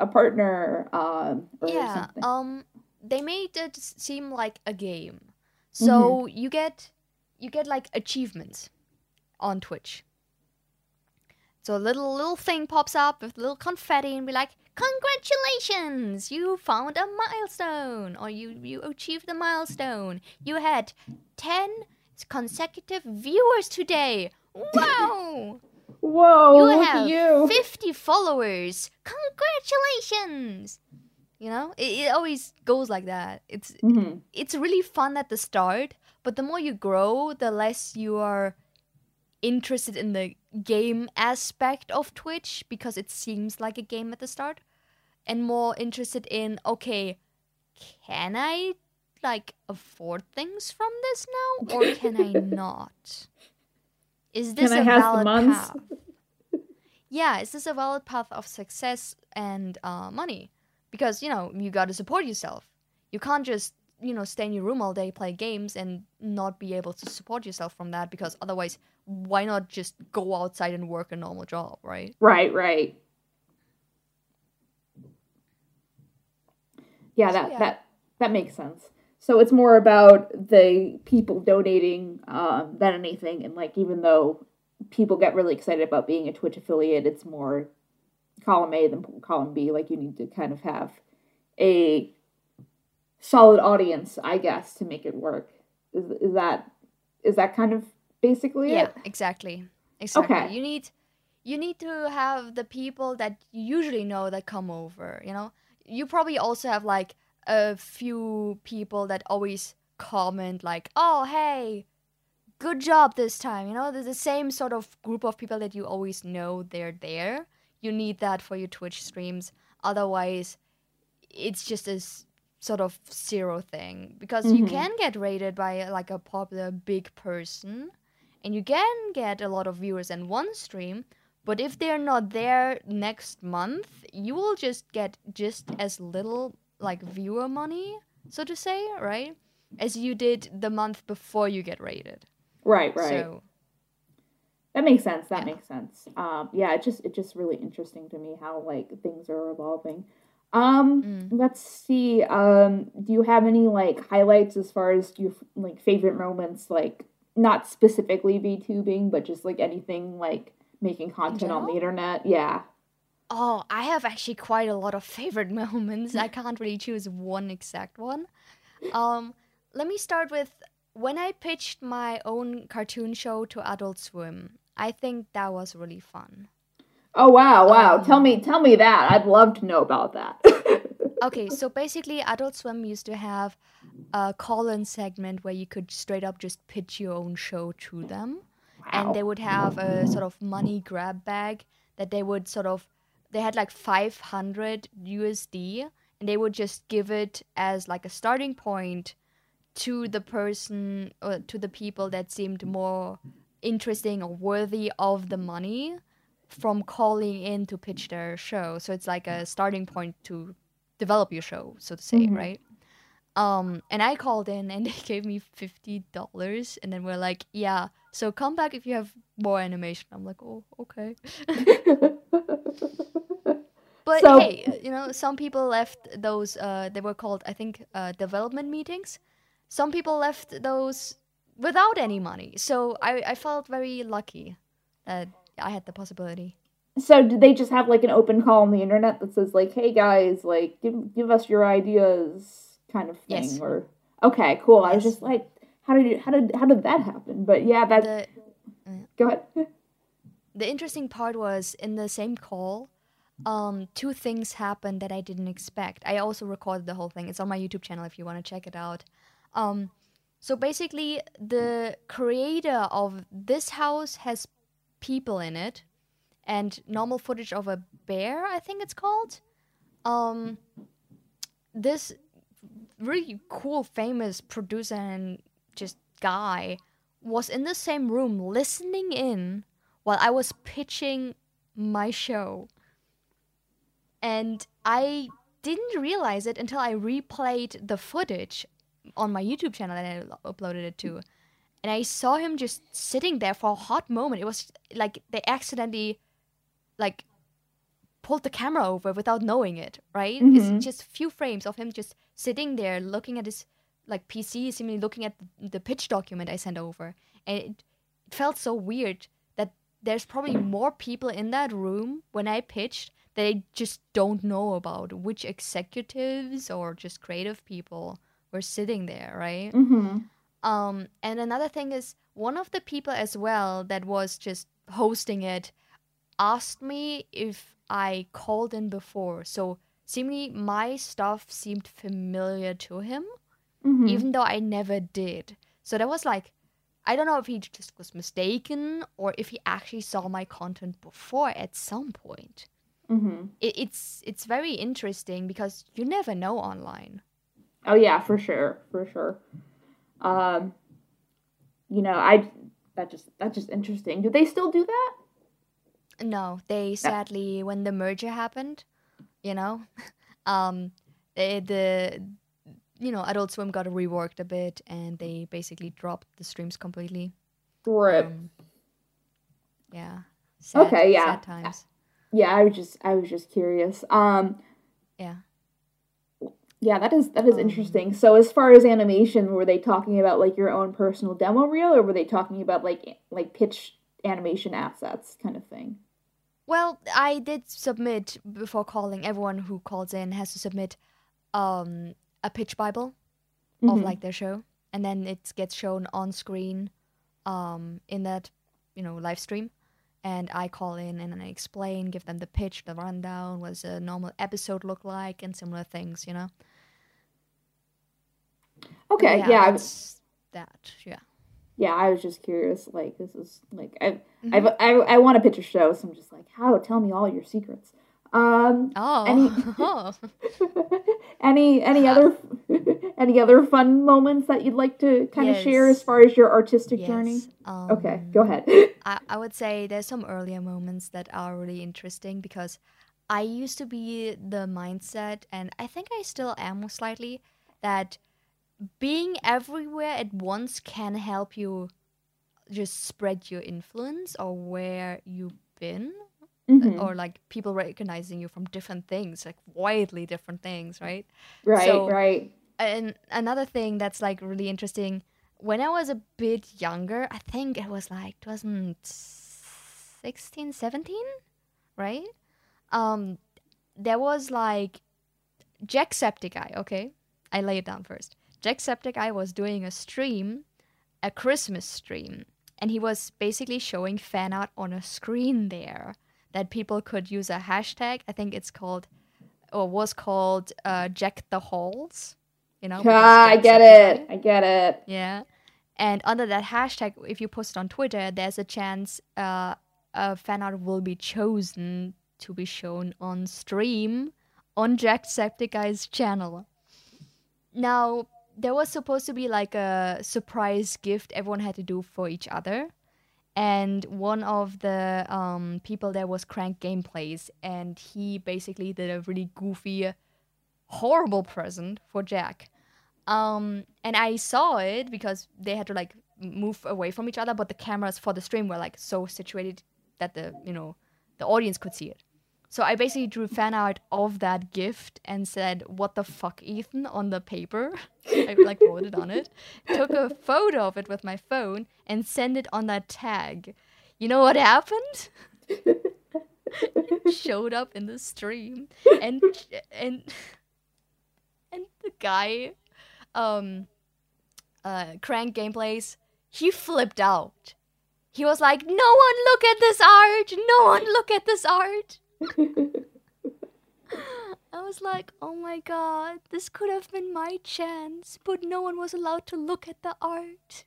a partner, um, or yeah. something. Um. They made it seem like a game, so you get you get like achievements on Twitch. So a little little thing pops up with little confetti and be like, "Congratulations, you found a milestone, or you you achieved a milestone. You had ten consecutive viewers today. Wow! Whoa, you have you. fifty followers. Congratulations!" You know, it, it always goes like that. It's hmm it's really fun at the start, but the more you grow, the less you are interested in the game aspect of Twitch because it seems like a game at the start, and more interested in okay, can I like afford things from this now or can I not? Is this a valid path? Yeah, is this a valid path of success and uh, money? Because you know you got to support yourself. You can't just you know stay in your room all day play games and not be able to support yourself from that because otherwise why not just go outside and work a normal job right Right, right. Yeah, So, that yeah. that that makes sense. So it's more about the people donating um, than anything, and like even though people get really excited about being a Twitch affiliate, it's more column A than column B. Like you need to kind of have a solid audience, I guess, to make it work. Is is that is that kind of basically Yeah, it? exactly. Exactly. Okay. You need you need to have the people that you usually know that come over, you know? You probably also have like a few people that always comment like, "Oh, hey, good job this time." You know, there's the same sort of group of people that you always know they're there. You need that for your Twitch streams. Otherwise, it's just a s- sort of zero thing because you Mhm. can get raided by like a popular big person and you can get a lot of viewers in one stream but if they're not there next month you will just get just as little like viewer money so to say right as you did the month before you get raided Right, right. so That makes sense. That Yeah. makes sense. Um, yeah, it just it's just really interesting to me how like things are evolving. Um, Mm. let's see. Um, do you have any like highlights as far as your like favorite moments, like not specifically VTubing, but just like anything like making content on the internet? Yeah. Oh, I have actually quite a lot of favorite moments. I can't really choose one exact one. Um, let me start with when I pitched my own cartoon show to Adult Swim. I think that was really fun. Oh wow, wow. tell Um, me, tell me that. I'd love to know about that. Okay, so basically, Adult Swim used to have a call-in segment where you could straight up just pitch your own show to them. and they would have a sort of money grab bag that they would sort of they had like 500 USD and they would just give it as like a starting point to the person or to the people that seemed more interesting or worthy of the money from calling in to pitch their show. So it's like a starting point to develop your show so to say Mhm. right? Um and i called in and they gave me $50 and then we're like yeah so come back if you have more animation. I'm like oh okay but So- hey you know some people left those uh they were called i think uh development meetings some people left those without any money so i i felt very lucky that i had the possibility So did they just have like an open call on the internet that says like, "Hey guys, like give give us your ideas," kind of thing? Yes. Or okay, cool. I was just like, how did you, how did how did that happen? But yeah, that the go ahead. the interesting part was in the same call um two things happened that i didn't expect. I also recorded the whole thing. It's on my youtube channel if you want to check it out. Um so basically the creator of this house has people in it and normal footage of a bear i think it's called. Um this really cool famous producer and just guy was in the same room listening in while I was pitching my show. And I didn't realize it until I replayed the footage on my YouTube channel that I uploaded it to. And I saw him just sitting there for a hot moment. It was like they accidentally like pulled the camera over without knowing it, right? Mhm. It's just a few frames of him just sitting there looking at his like PC, seemingly looking at the pitch document I sent over. And it, it felt so weird that there's probably more people in that room when I pitched that I just don't know about which executives or just creative people were sitting there, right? Mm-hmm. Um, and another thing is one of the people as well that was just hosting it asked me if I called in before. So seemingly my stuff seemed familiar to him, Mm-hmm. even though I never did. So that was like, I don't know if he just was mistaken or if he actually saw my content before at some point. Mm-hmm. It, it's it's very interesting because you never know online. Oh yeah, for sure, for sure. Um, you know, I that just that's just interesting. Do they still do that? No, they sadly when the merger happened, you know, um, they, the you know Adult Swim got reworked a bit and they basically dropped the streams completely. Rip. Um, yeah. Sad, Okay, yeah. Sad times. Yeah, I was just I was just curious. Um, Yeah. yeah, that is that is Um, interesting. So as far as animation, were they talking about like your own personal demo reel, or were they talking about like like pitch animation assets kind of thing? Well, I did submit before calling. Everyone who calls in has to submit um, a pitch bible of Mhm. like their show, and then it gets shown on screen, um, in that you know live stream, and I call in and I explain, give them the pitch, the rundown, what does a normal episode look like, and similar things, you know. Okay, yeah, yeah, was, that yeah. yeah. I was just curious. Like, this is like I, Mhm. I've, I, I want to pitch a show, so I'm just like, how? Tell me all your secrets. Um, Oh, Any- oh. any any other any other fun moments that you'd like to kind of share as far as your artistic journey? Yes, Okay, um, go ahead. I, I would say there's some earlier moments that are really interesting because I used to be the mindset, and I think I still am slightly, that being everywhere at once can help you just spread your influence or where you've been Mhm. or like people recognizing you from different things like widely different things right? Right, so- right. and another thing that's like really interesting when i was a bit younger i think it was like 2016 17 right? Um there was like jacksepticeye okay? I lay it down first. Jacksepticeye was doing a stream a christmas stream and he was basically showing fan art on a screen there that people could use a hashtag i think it's called or was called uh, jack the halls you know Ah, I get it. I get it. yeah. And under that hashtag, if you post it on Twitter, there's a chance uh, a fan art will be chosen to be shown on stream on Jacksepticeye's channel. Now, there was supposed to be like a surprise gift everyone had to do for each other. And one of the um, people there was Crank Gameplays, and he basically did a really goofy, horrible present for Jack. Um, and I saw it because they had to like move away from each other, but the cameras for the stream were like so situated that the you know the audience could see it. So I basically drew fan art of that gift and said, "What the fuck, Ethan?" on the paper. I like wrote it on it. Took a photo of it with my phone and sent it on that tag. You know what happened? It showed up in the stream and and and the guy um uh crank gameplays he flipped out he was like no one look at this art no one look at this art i was like oh my god this could have been my chance but no one was allowed to look at the art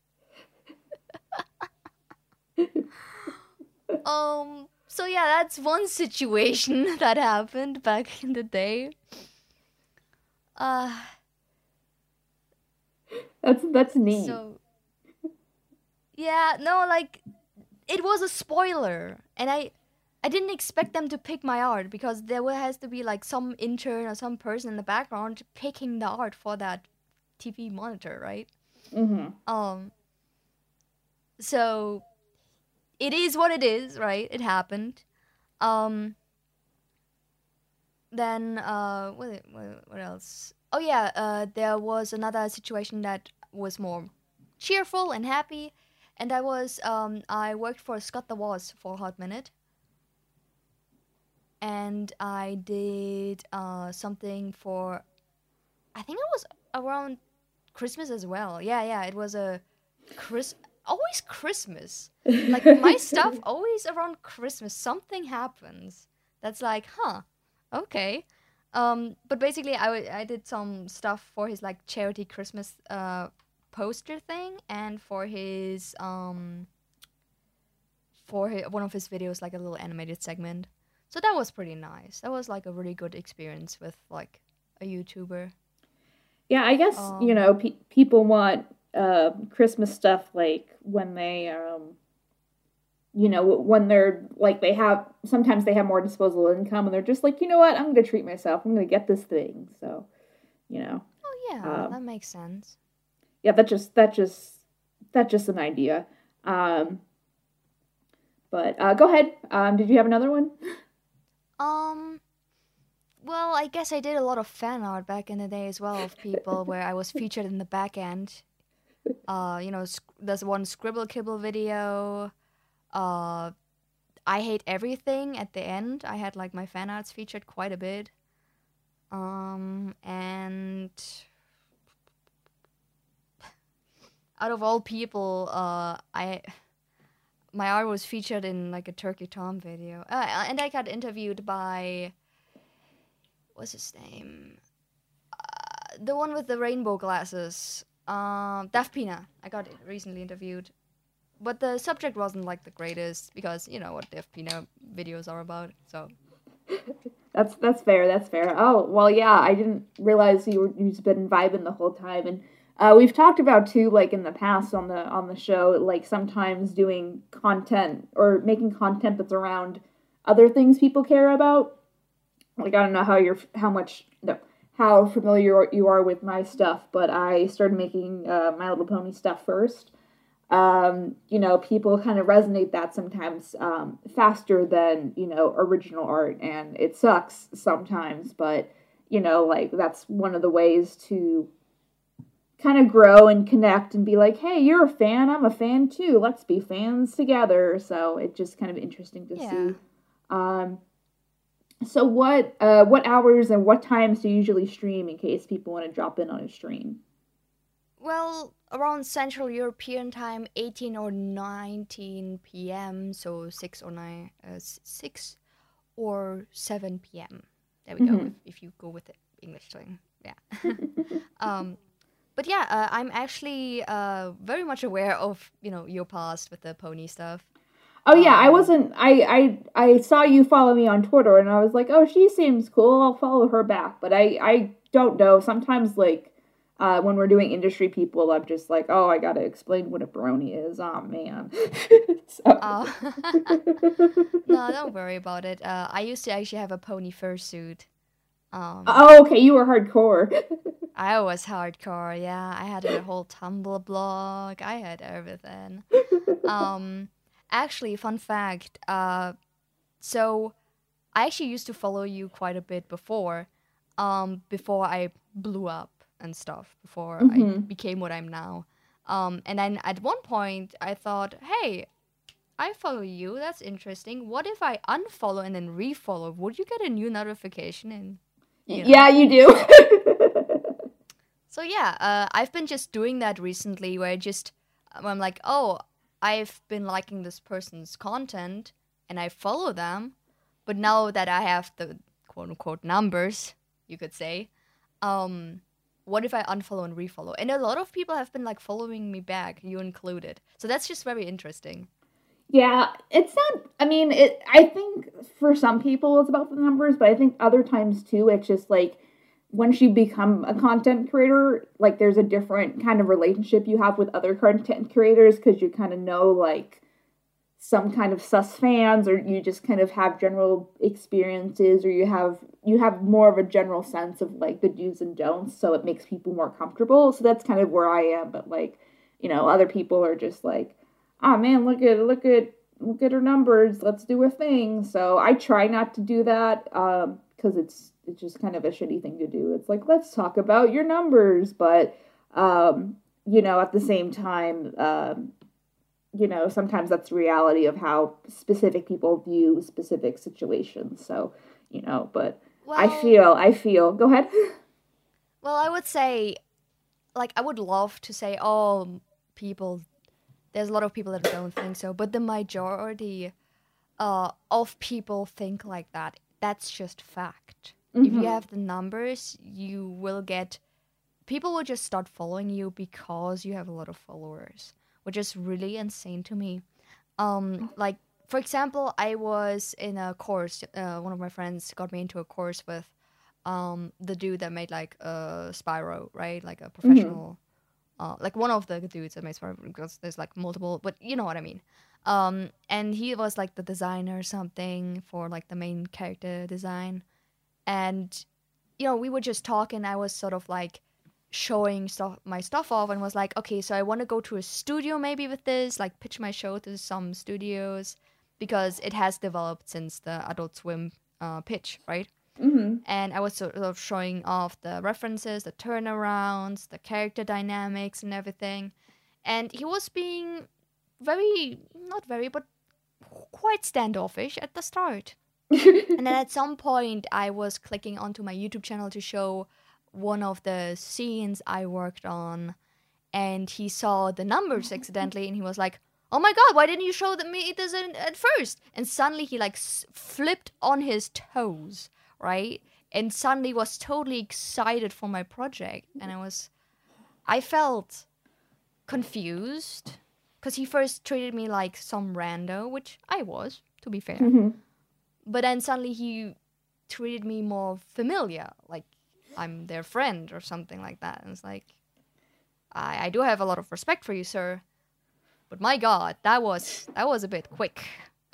um so yeah that's one situation that happened back in the day uh That's that's neat. So Yeah, no, like it was a spoiler and I I didn't expect them to pick my art because there has to be like some intern or some person in the background picking the art for that TV monitor, right? hmm Um so it is what it is, right? It happened. Um then uh what what, else? Oh yeah, uh there was another situation that was more cheerful and happy and I was um I worked for Scott the Woz for a hot minute. And I did uh something for I think it was around Christmas as well. Yeah, yeah, it was a Chris always Christmas. Like my stuff always around Christmas something happens. That's like, huh. Okay. Um but basically I w- I did some stuff for his like charity Christmas uh poster thing and for his um for hi one of his videos like a little animated segment. So that was pretty nice. That was like a really good experience with like a YouTuber. Yeah, I guess you Um, know pe- people want uh, Christmas stuff like when they, um, you know, when they're like they have sometimes they have more disposable income and they're just like, you know what, I'm to treat myself. I'm to get this thing. So, you know, Oh yeah, Um, that makes sense. yeah, that just that just that's just an idea. Um, but uh, go ahead. Um, did you have another one? Um, well, I guess I did a lot of fan art back in the day as well of people where I was featured in the back end. Uh, you know, sc- there's one scribble kibble video. Uh, I hate everything at the end. I had like my fan arts featured quite a bit. Um, and out of all people, uh, I my art was featured in like a Turkey Tom video, uh, and I got interviewed by what's his name, uh, the one with the rainbow glasses, um, Pina. I got recently interviewed, but the subject wasn't like the greatest because you know what Daf Pina videos are about. So That's that's fair. That's fair. Oh well, yeah. I didn't realize you were you've been vibing the whole time, and uh, we've talked about too, like in the past on the on the show, like sometimes doing content or making content that's around other things people care about. Like I don't know how you're how much no how familiar you are with my stuff, but I started making uh, My Little Pony stuff first. Um, you know, people kind of resonate that sometimes um, faster than you know original art, and it sucks sometimes. But you know, like that's one of the ways to kind of grow and connect and be like, hey, you're a fan, I'm a fan too. Let's be fans together. So it's just kind of interesting to Yeah. see. Um, so what uh, what hours and what times do you usually stream in case people want to drop in on a stream? well, around Central European time, 18 or 19 p.m. So six or nine, uh, six or 7 p.m. There we go. Mhm. If, if you go with the English thing, yeah. um, but yeah, uh, I'm actually uh, very much aware of you know your past with the pony stuff. Oh yeah, I Um, wasn't. I I I saw you follow me on Twitter, and I was like, oh, she seems cool. I'll follow her back. But I I don't know. Sometimes like. Uh, when we're doing industry people, I'm just like, oh, I gotta explain what a brony is. Oh man. so. Uh, no, don't worry about it. Uh, I used to actually have a pony fursuit. Um, oh, okay, you were hardcore. I was hardcore. Yeah, I had a whole Tumblr blog. I had everything. Um, actually, fun fact. Uh, so I actually used to follow you quite a bit before. Um, before I blew up and stuff. Before I Mhm. became what I'm now. Um, and then at one point I thought, hey, I follow you. That's interesting. What if I unfollow and then refollow? Would you get a new notification? And you know. Yeah, you do. So yeah, uh, I've been just doing that recently, where I just I'm like, oh, I've been liking this person's content, and I follow them, but now that I have the quote unquote numbers, you could say, um, what if I unfollow and refollow? And a lot of people have been like following me back, you included. So that's just very interesting. Yeah, it's not. I mean, it. I think for some people it's about the numbers, but I think other times too, it's just like once you become a content creator, like there's a different kind of relationship you have with other content creators because you kind of know like some kind of sus fans, or you just kind of have general experiences, or you have you have more of a general sense of like the do's and don'ts, so it makes people more comfortable. So that's kind of where I am, but like you know, other people are just like oh man, look at look at look at her numbers. Let's do a thing. So I try not to do that because it's it's just kind of a shitty thing to do. It's like let's talk about your numbers, but um, you know, at the same time, um, you know, sometimes that's the reality of how specific people view specific situations. So you know, but Well, I feel I feel. Go ahead. Well, I would say, like, I would love to say, oh, people, there's a lot of people that don't think so, but the majority uh, of people think like that. That's just fact. If you Mhm. have the numbers, you will get, people will just start following you because you have a lot of followers, which is really insane to me. Um, like, for example, I was in a course, uh, one of my friends got me into a course with um the dude that made like uh Spyro, right? Like a professional uh like one of the dudes that made Spyro because there's like multiple but you know what I mean. Um and he was like the designer or something for like the main character design. And you know, we were just talking, I was sort of like showing stuff my stuff off and was like, okay, so I want to go to a studio maybe with this, like pitch my show to some studios because it has developed since the Adult Swim uh, pitch, right? Hmm and I was sort of showing off the references, the turnarounds, the character dynamics, and everything. And he was being very, not very, but quite standoffish at the start. and then at some point, I was clicking onto my YouTube channel to show one of the scenes I worked on. and he saw the numbers accidentally, and he was like, "Oh my god, why didn't you show me this at first? And suddenly he like s- flipped on his toes, right? And suddenly was totally excited for my project, and I was, I felt confused because he first treated me like some rando, which I was, to be fair. Mhm. But then suddenly he treated me more familiar, like I'm their friend or something like that. And it's like, I, I do have a lot of respect for you, sir. But my God, that was that was a bit quick.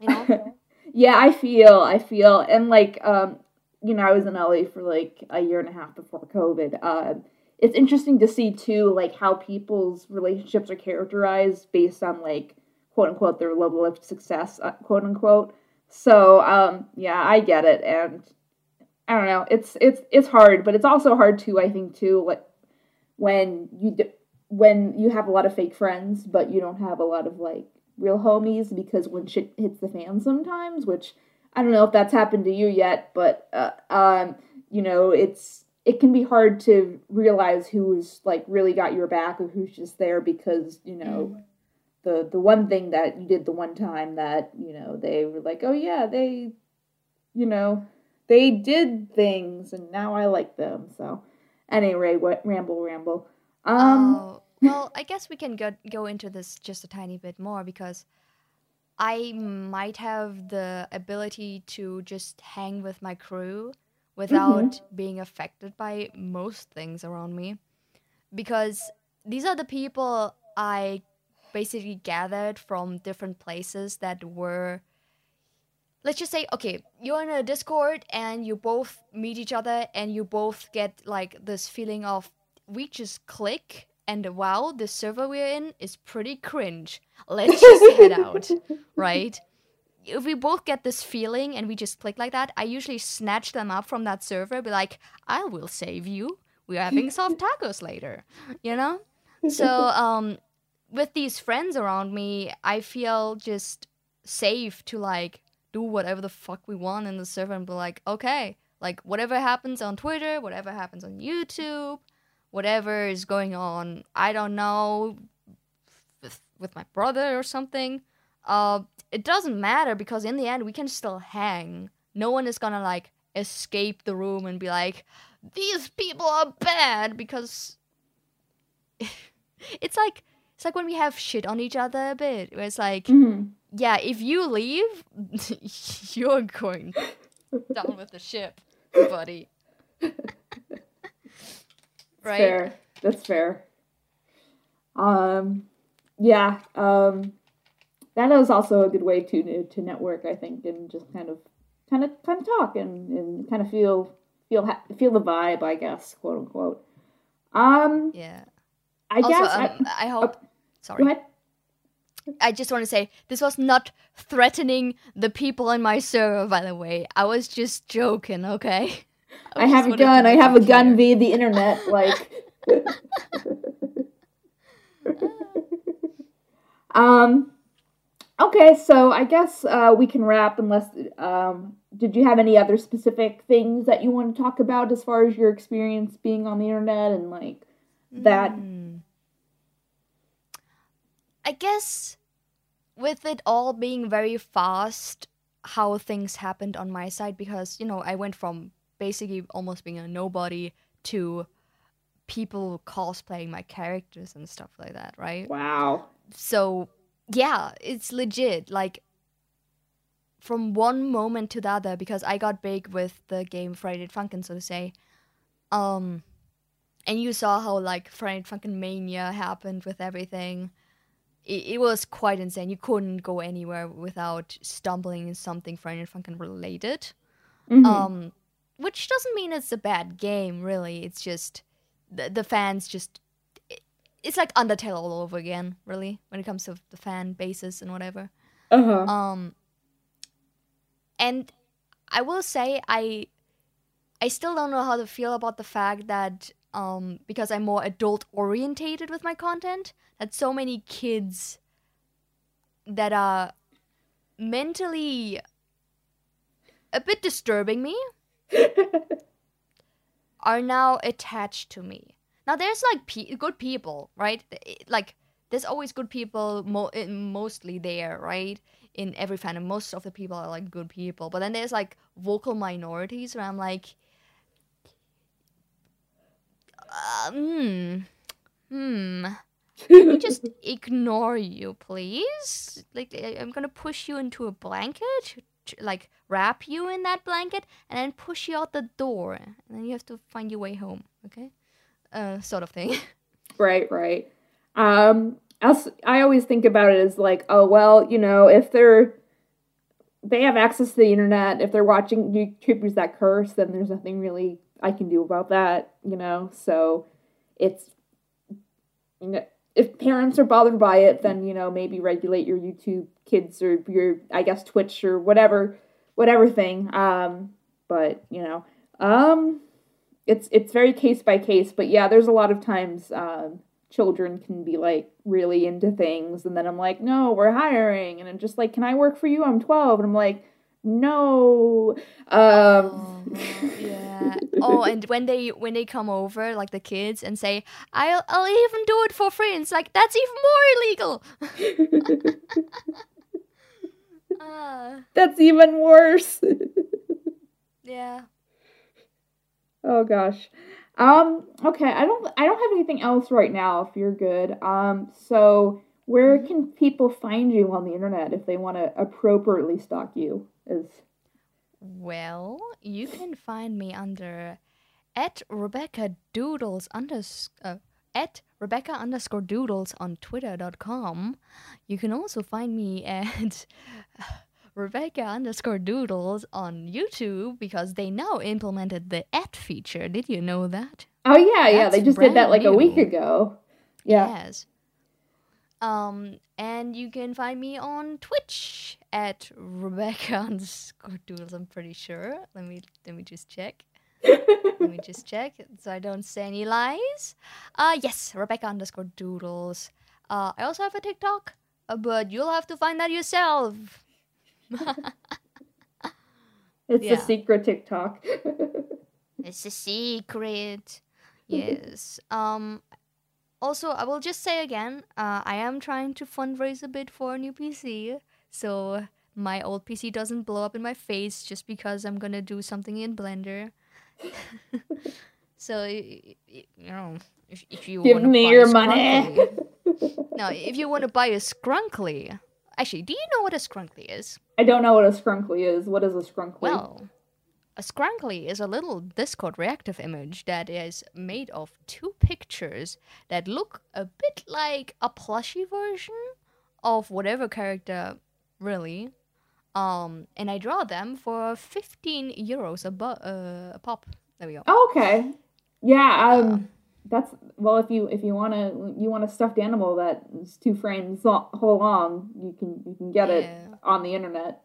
Know? yeah, I feel, I feel, and like, um, you know, I was in LA for like a year and a half before COVID. Uh, it's interesting to see too, like how people's relationships are characterized based on like quote unquote their level of success, uh, quote unquote. So, um, yeah, I get it, and I don't know, it's it's it's hard, but it's also hard too. I think too, like when you d- when you have a lot of fake friends, but you don't have a lot of like real homies because when shit hits the fan sometimes, which I don't know if that's happened to you yet, but uh, um, you know, it's it can be hard to realize who's like really got your back or who's just there because you know the the one thing that you did the one time that you know they were like, oh yeah, they, you know, they did things and now I like them. So anyway, what ramble ramble. Um, oh, well, I guess we can go go into this just a tiny bit more because I might have the ability to just hang with my crew mm-hmm. without being affected by most things around me because these are the people I basically gathered from different places that were let's just say okay you're in a discord and you both meet each other and you both get like this feeling of we just click and wow the server we're in is pretty cringe let's just head out right? If we both get this feeling and we just click like that i usually snatch them up from that server be like i will save you. We're having soft tacos later you know? So um with these friends around me i feel just safe to like do whatever the fuck we want in the server and be like okay like whatever happens on twitter whatever happens on youtube whatever is going on i don't know with, my brother or something uh it doesn't matter because in the end we can still hang no one is gonna like escape the room and be like these people are bad because it's like it's like when we have shit on each other a bit where it's like mhm. yeah if you leave you're going down with the ship buddy right Fair. That's fair. Um, yeah. Um, that is also a good way to to network, I think, and just kind of, kind of, kind of talk and, and kind of feel feel ha- feel the vibe, I guess, quote unquote. Um, yeah I also guess. um, I, I, hope go sorry. I just want to say this was not threatening the people in my server, by the way. I was just joking, okay? I just have a gun. I have a gun via the internet. Like. um. Okay, so I guess uh, we can wrap. Unless, um, did you have any other specific things that you want to talk about as far as your experience being on the internet and like that? Hmm. I guess with it all being very fast, how things happened on my side, because, you know, I went from basically almost being a nobody to people cosplaying my characters and stuff like that, right? Wow. so yeah it's legit like from one moment to the other because i got big with the game friday funkin so to say um and you saw how like friday funkin mania happened with everything it, it was quite insane you couldn't go anywhere without stumbling in something friday funkin related Mhm. um which doesn't mean it's a bad game really it's just the, the fans just it, it's like undertale all over again really when it comes to the fan bases and whatever uh-huh. um and i will say i i still don't know how to feel about the fact that um because i'm more adult orientated with my content that so many kids that are mentally a bit disturbing me are now attached to me. Now there's like pe- good people, right? Like there's always good people mo- mostly there, right? In every fandom, most of the people are like good people, but then there's like vocal minorities where I'm like, uh, hmm, hmm. Can we just ignore you, please? Like, I'm gonna push you into a blanket, like wrap you in that blanket, and then push you out the door, and then you have to find your way home. Okay, uh, sort of thing. Right, right. Um, else, I always think about it as like, oh well, you know, if they're they have access to the internet, if they're watching YouTubers that curse, then there's nothing really I can do about that, you know. So it's you know if parents are bothered by it, then you know maybe regulate your YouTube kids or your I guess Twitch or whatever whatever thing. Um, but you know, um, it's it's very case by case. But yeah, there's a lot of times um, children can be like really into things and then I'm like, "No, we're hiring." And I'm just like, "Can I work for you? I'm 12." And I'm like, "No." Um oh, yeah. oh, and when they when they come over like the kids and say, "I'll I'll even do it for free." And it's like, "That's even more illegal." uh, That's even worse. yeah. Oh gosh. Um, okay, I don't I don't have anything else right now if you're good. Um, so where mm-hmm. can people find you on the internet if they want to appropriately stalk you? Is well, you can find me under at Rebecca Doodles underscore uh, at Rebecca underscore Doodles on Twitter.com. You can also find me at Rebecca underscore Doodles on YouTube because they now implemented the at feature. Did you know that? Oh yeah, That's yeah. They just did that like new. a week ago. Yeah. Yes. Um, and you can find me on Twitch at Rebecca underscore Doodles. I'm pretty sure. Let me let me just check. let me just check so I don't say any lies. Uh yes, Rebecca underscore Doodles. Uh, I also have a TikTok, uh, but you'll have to find that yourself. it's yeah. a secret TikTok. it's a secret. Yes. Um. Also, I will just say again, uh, I am trying to fundraise a bit for a new PC, so my old PC doesn't blow up in my face just because I'm gonna do something in Blender. so, you know, if, if you give me your money. no, if you want to buy a Scrunkly, Actually, do you know what a scrunkly is? I don't know what a scrunkly is. What is a scrunkly? Well, a scrunkly is a little Discord reactive image that is made of two pictures that look a bit like a plushy version of whatever character, really. Um, and I draw them for 15 euros a, bu- uh, a pop. There we go. Oh, okay. Yeah, um, uh, that's well if you if you want to you want a stuffed animal that is two frames whole long you can you can get yeah. it on the internet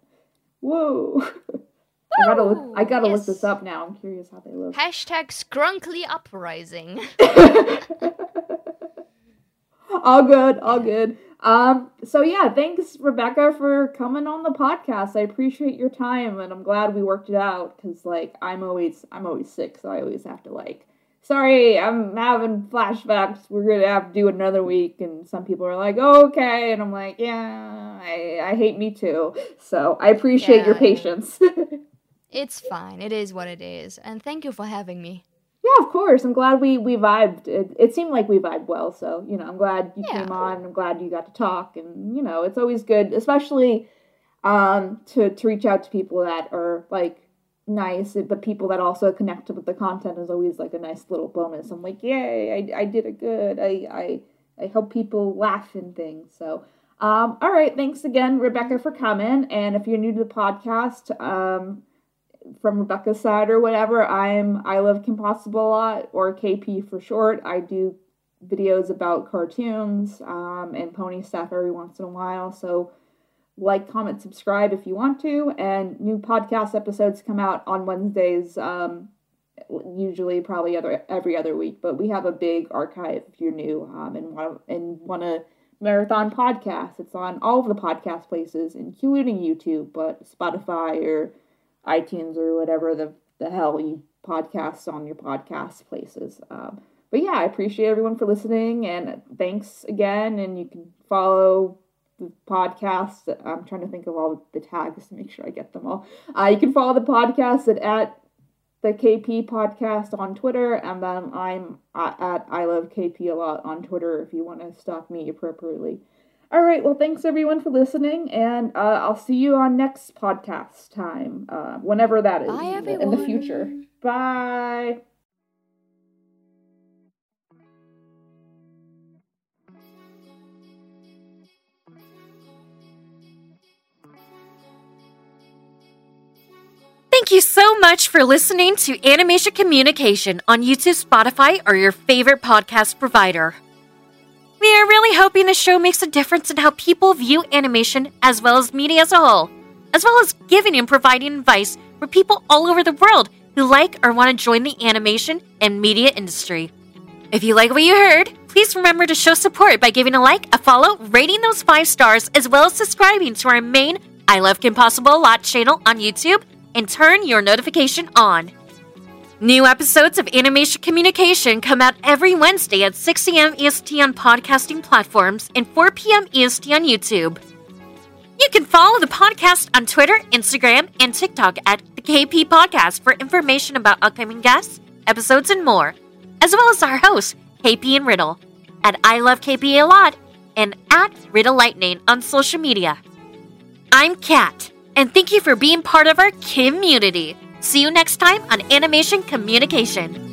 whoa i gotta look i gotta yes. look this up now i'm curious how they look hashtag scrunkly uprising all good all good um so yeah thanks rebecca for coming on the podcast i appreciate your time and i'm glad we worked it out because like i'm always i'm always sick so i always have to like sorry, I'm having flashbacks. We're gonna have to do another week. And some people are like, oh, okay. And I'm like, yeah, I, I hate me too. So I appreciate yeah, your patience. it's fine. It is what it is. And thank you for having me. Yeah, of course. I'm glad we we vibed. It, it seemed like we vibed well. So you know, I'm glad you yeah. came on. I'm glad you got to talk. And you know, it's always good, especially um, to to reach out to people that are like nice, but people that also connect with the content is always like a nice little bonus. I'm like, yay, I, I did it good. I, I, I help people laugh and things. So, um, all right, thanks again, Rebecca, for coming. And if you're new to the podcast, um, from Rebecca's side or whatever, I'm I love Kim Possible a lot, or KP for short. I do videos about cartoons um, and pony stuff every once in a while. So like, comment, subscribe if you want to. And new podcast episodes come out on Wednesdays, um, usually probably other every other week. But we have a big archive if you're new um, and want and want to marathon podcast. It's on all of the podcast places, including YouTube, but Spotify or iTunes or whatever the the hell you podcast on your podcast places. Um, but yeah, I appreciate everyone for listening and thanks again. And you can follow the podcast. I'm trying to think of all the tags to make sure I get them all. Uh, you can follow the podcast at, at the KP podcast on Twitter, and then I'm at, at I love KP a lot on Twitter if you want to stalk me appropriately. All right, well, thanks everyone for listening, and uh, I'll see you on next podcast time, uh, whenever that is Bye, in, the, in the future. Bye. Thank you so much for listening to Animation Communication on YouTube, Spotify, or your favorite podcast provider. We are really hoping the show makes a difference in how people view animation as well as media as a whole, as well as giving and providing advice for people all over the world who like or want to join the animation and media industry. If you like what you heard, please remember to show support by giving a like, a follow, rating those five stars, as well as subscribing to our main I Love Kim Possible a Lot channel on YouTube and turn your notification on. New episodes of Animation Communication come out every Wednesday at 6 a.m. EST on podcasting platforms and 4 p.m. EST on YouTube. You can follow the podcast on Twitter, Instagram, and TikTok at the KP Podcast for information about upcoming guests, episodes, and more, as well as our hosts, KP and Riddle, at I Love KP a Lot and at Riddle Lightning on social media. I'm Kat, and thank you for being part of our community. See you next time on Animation Communication.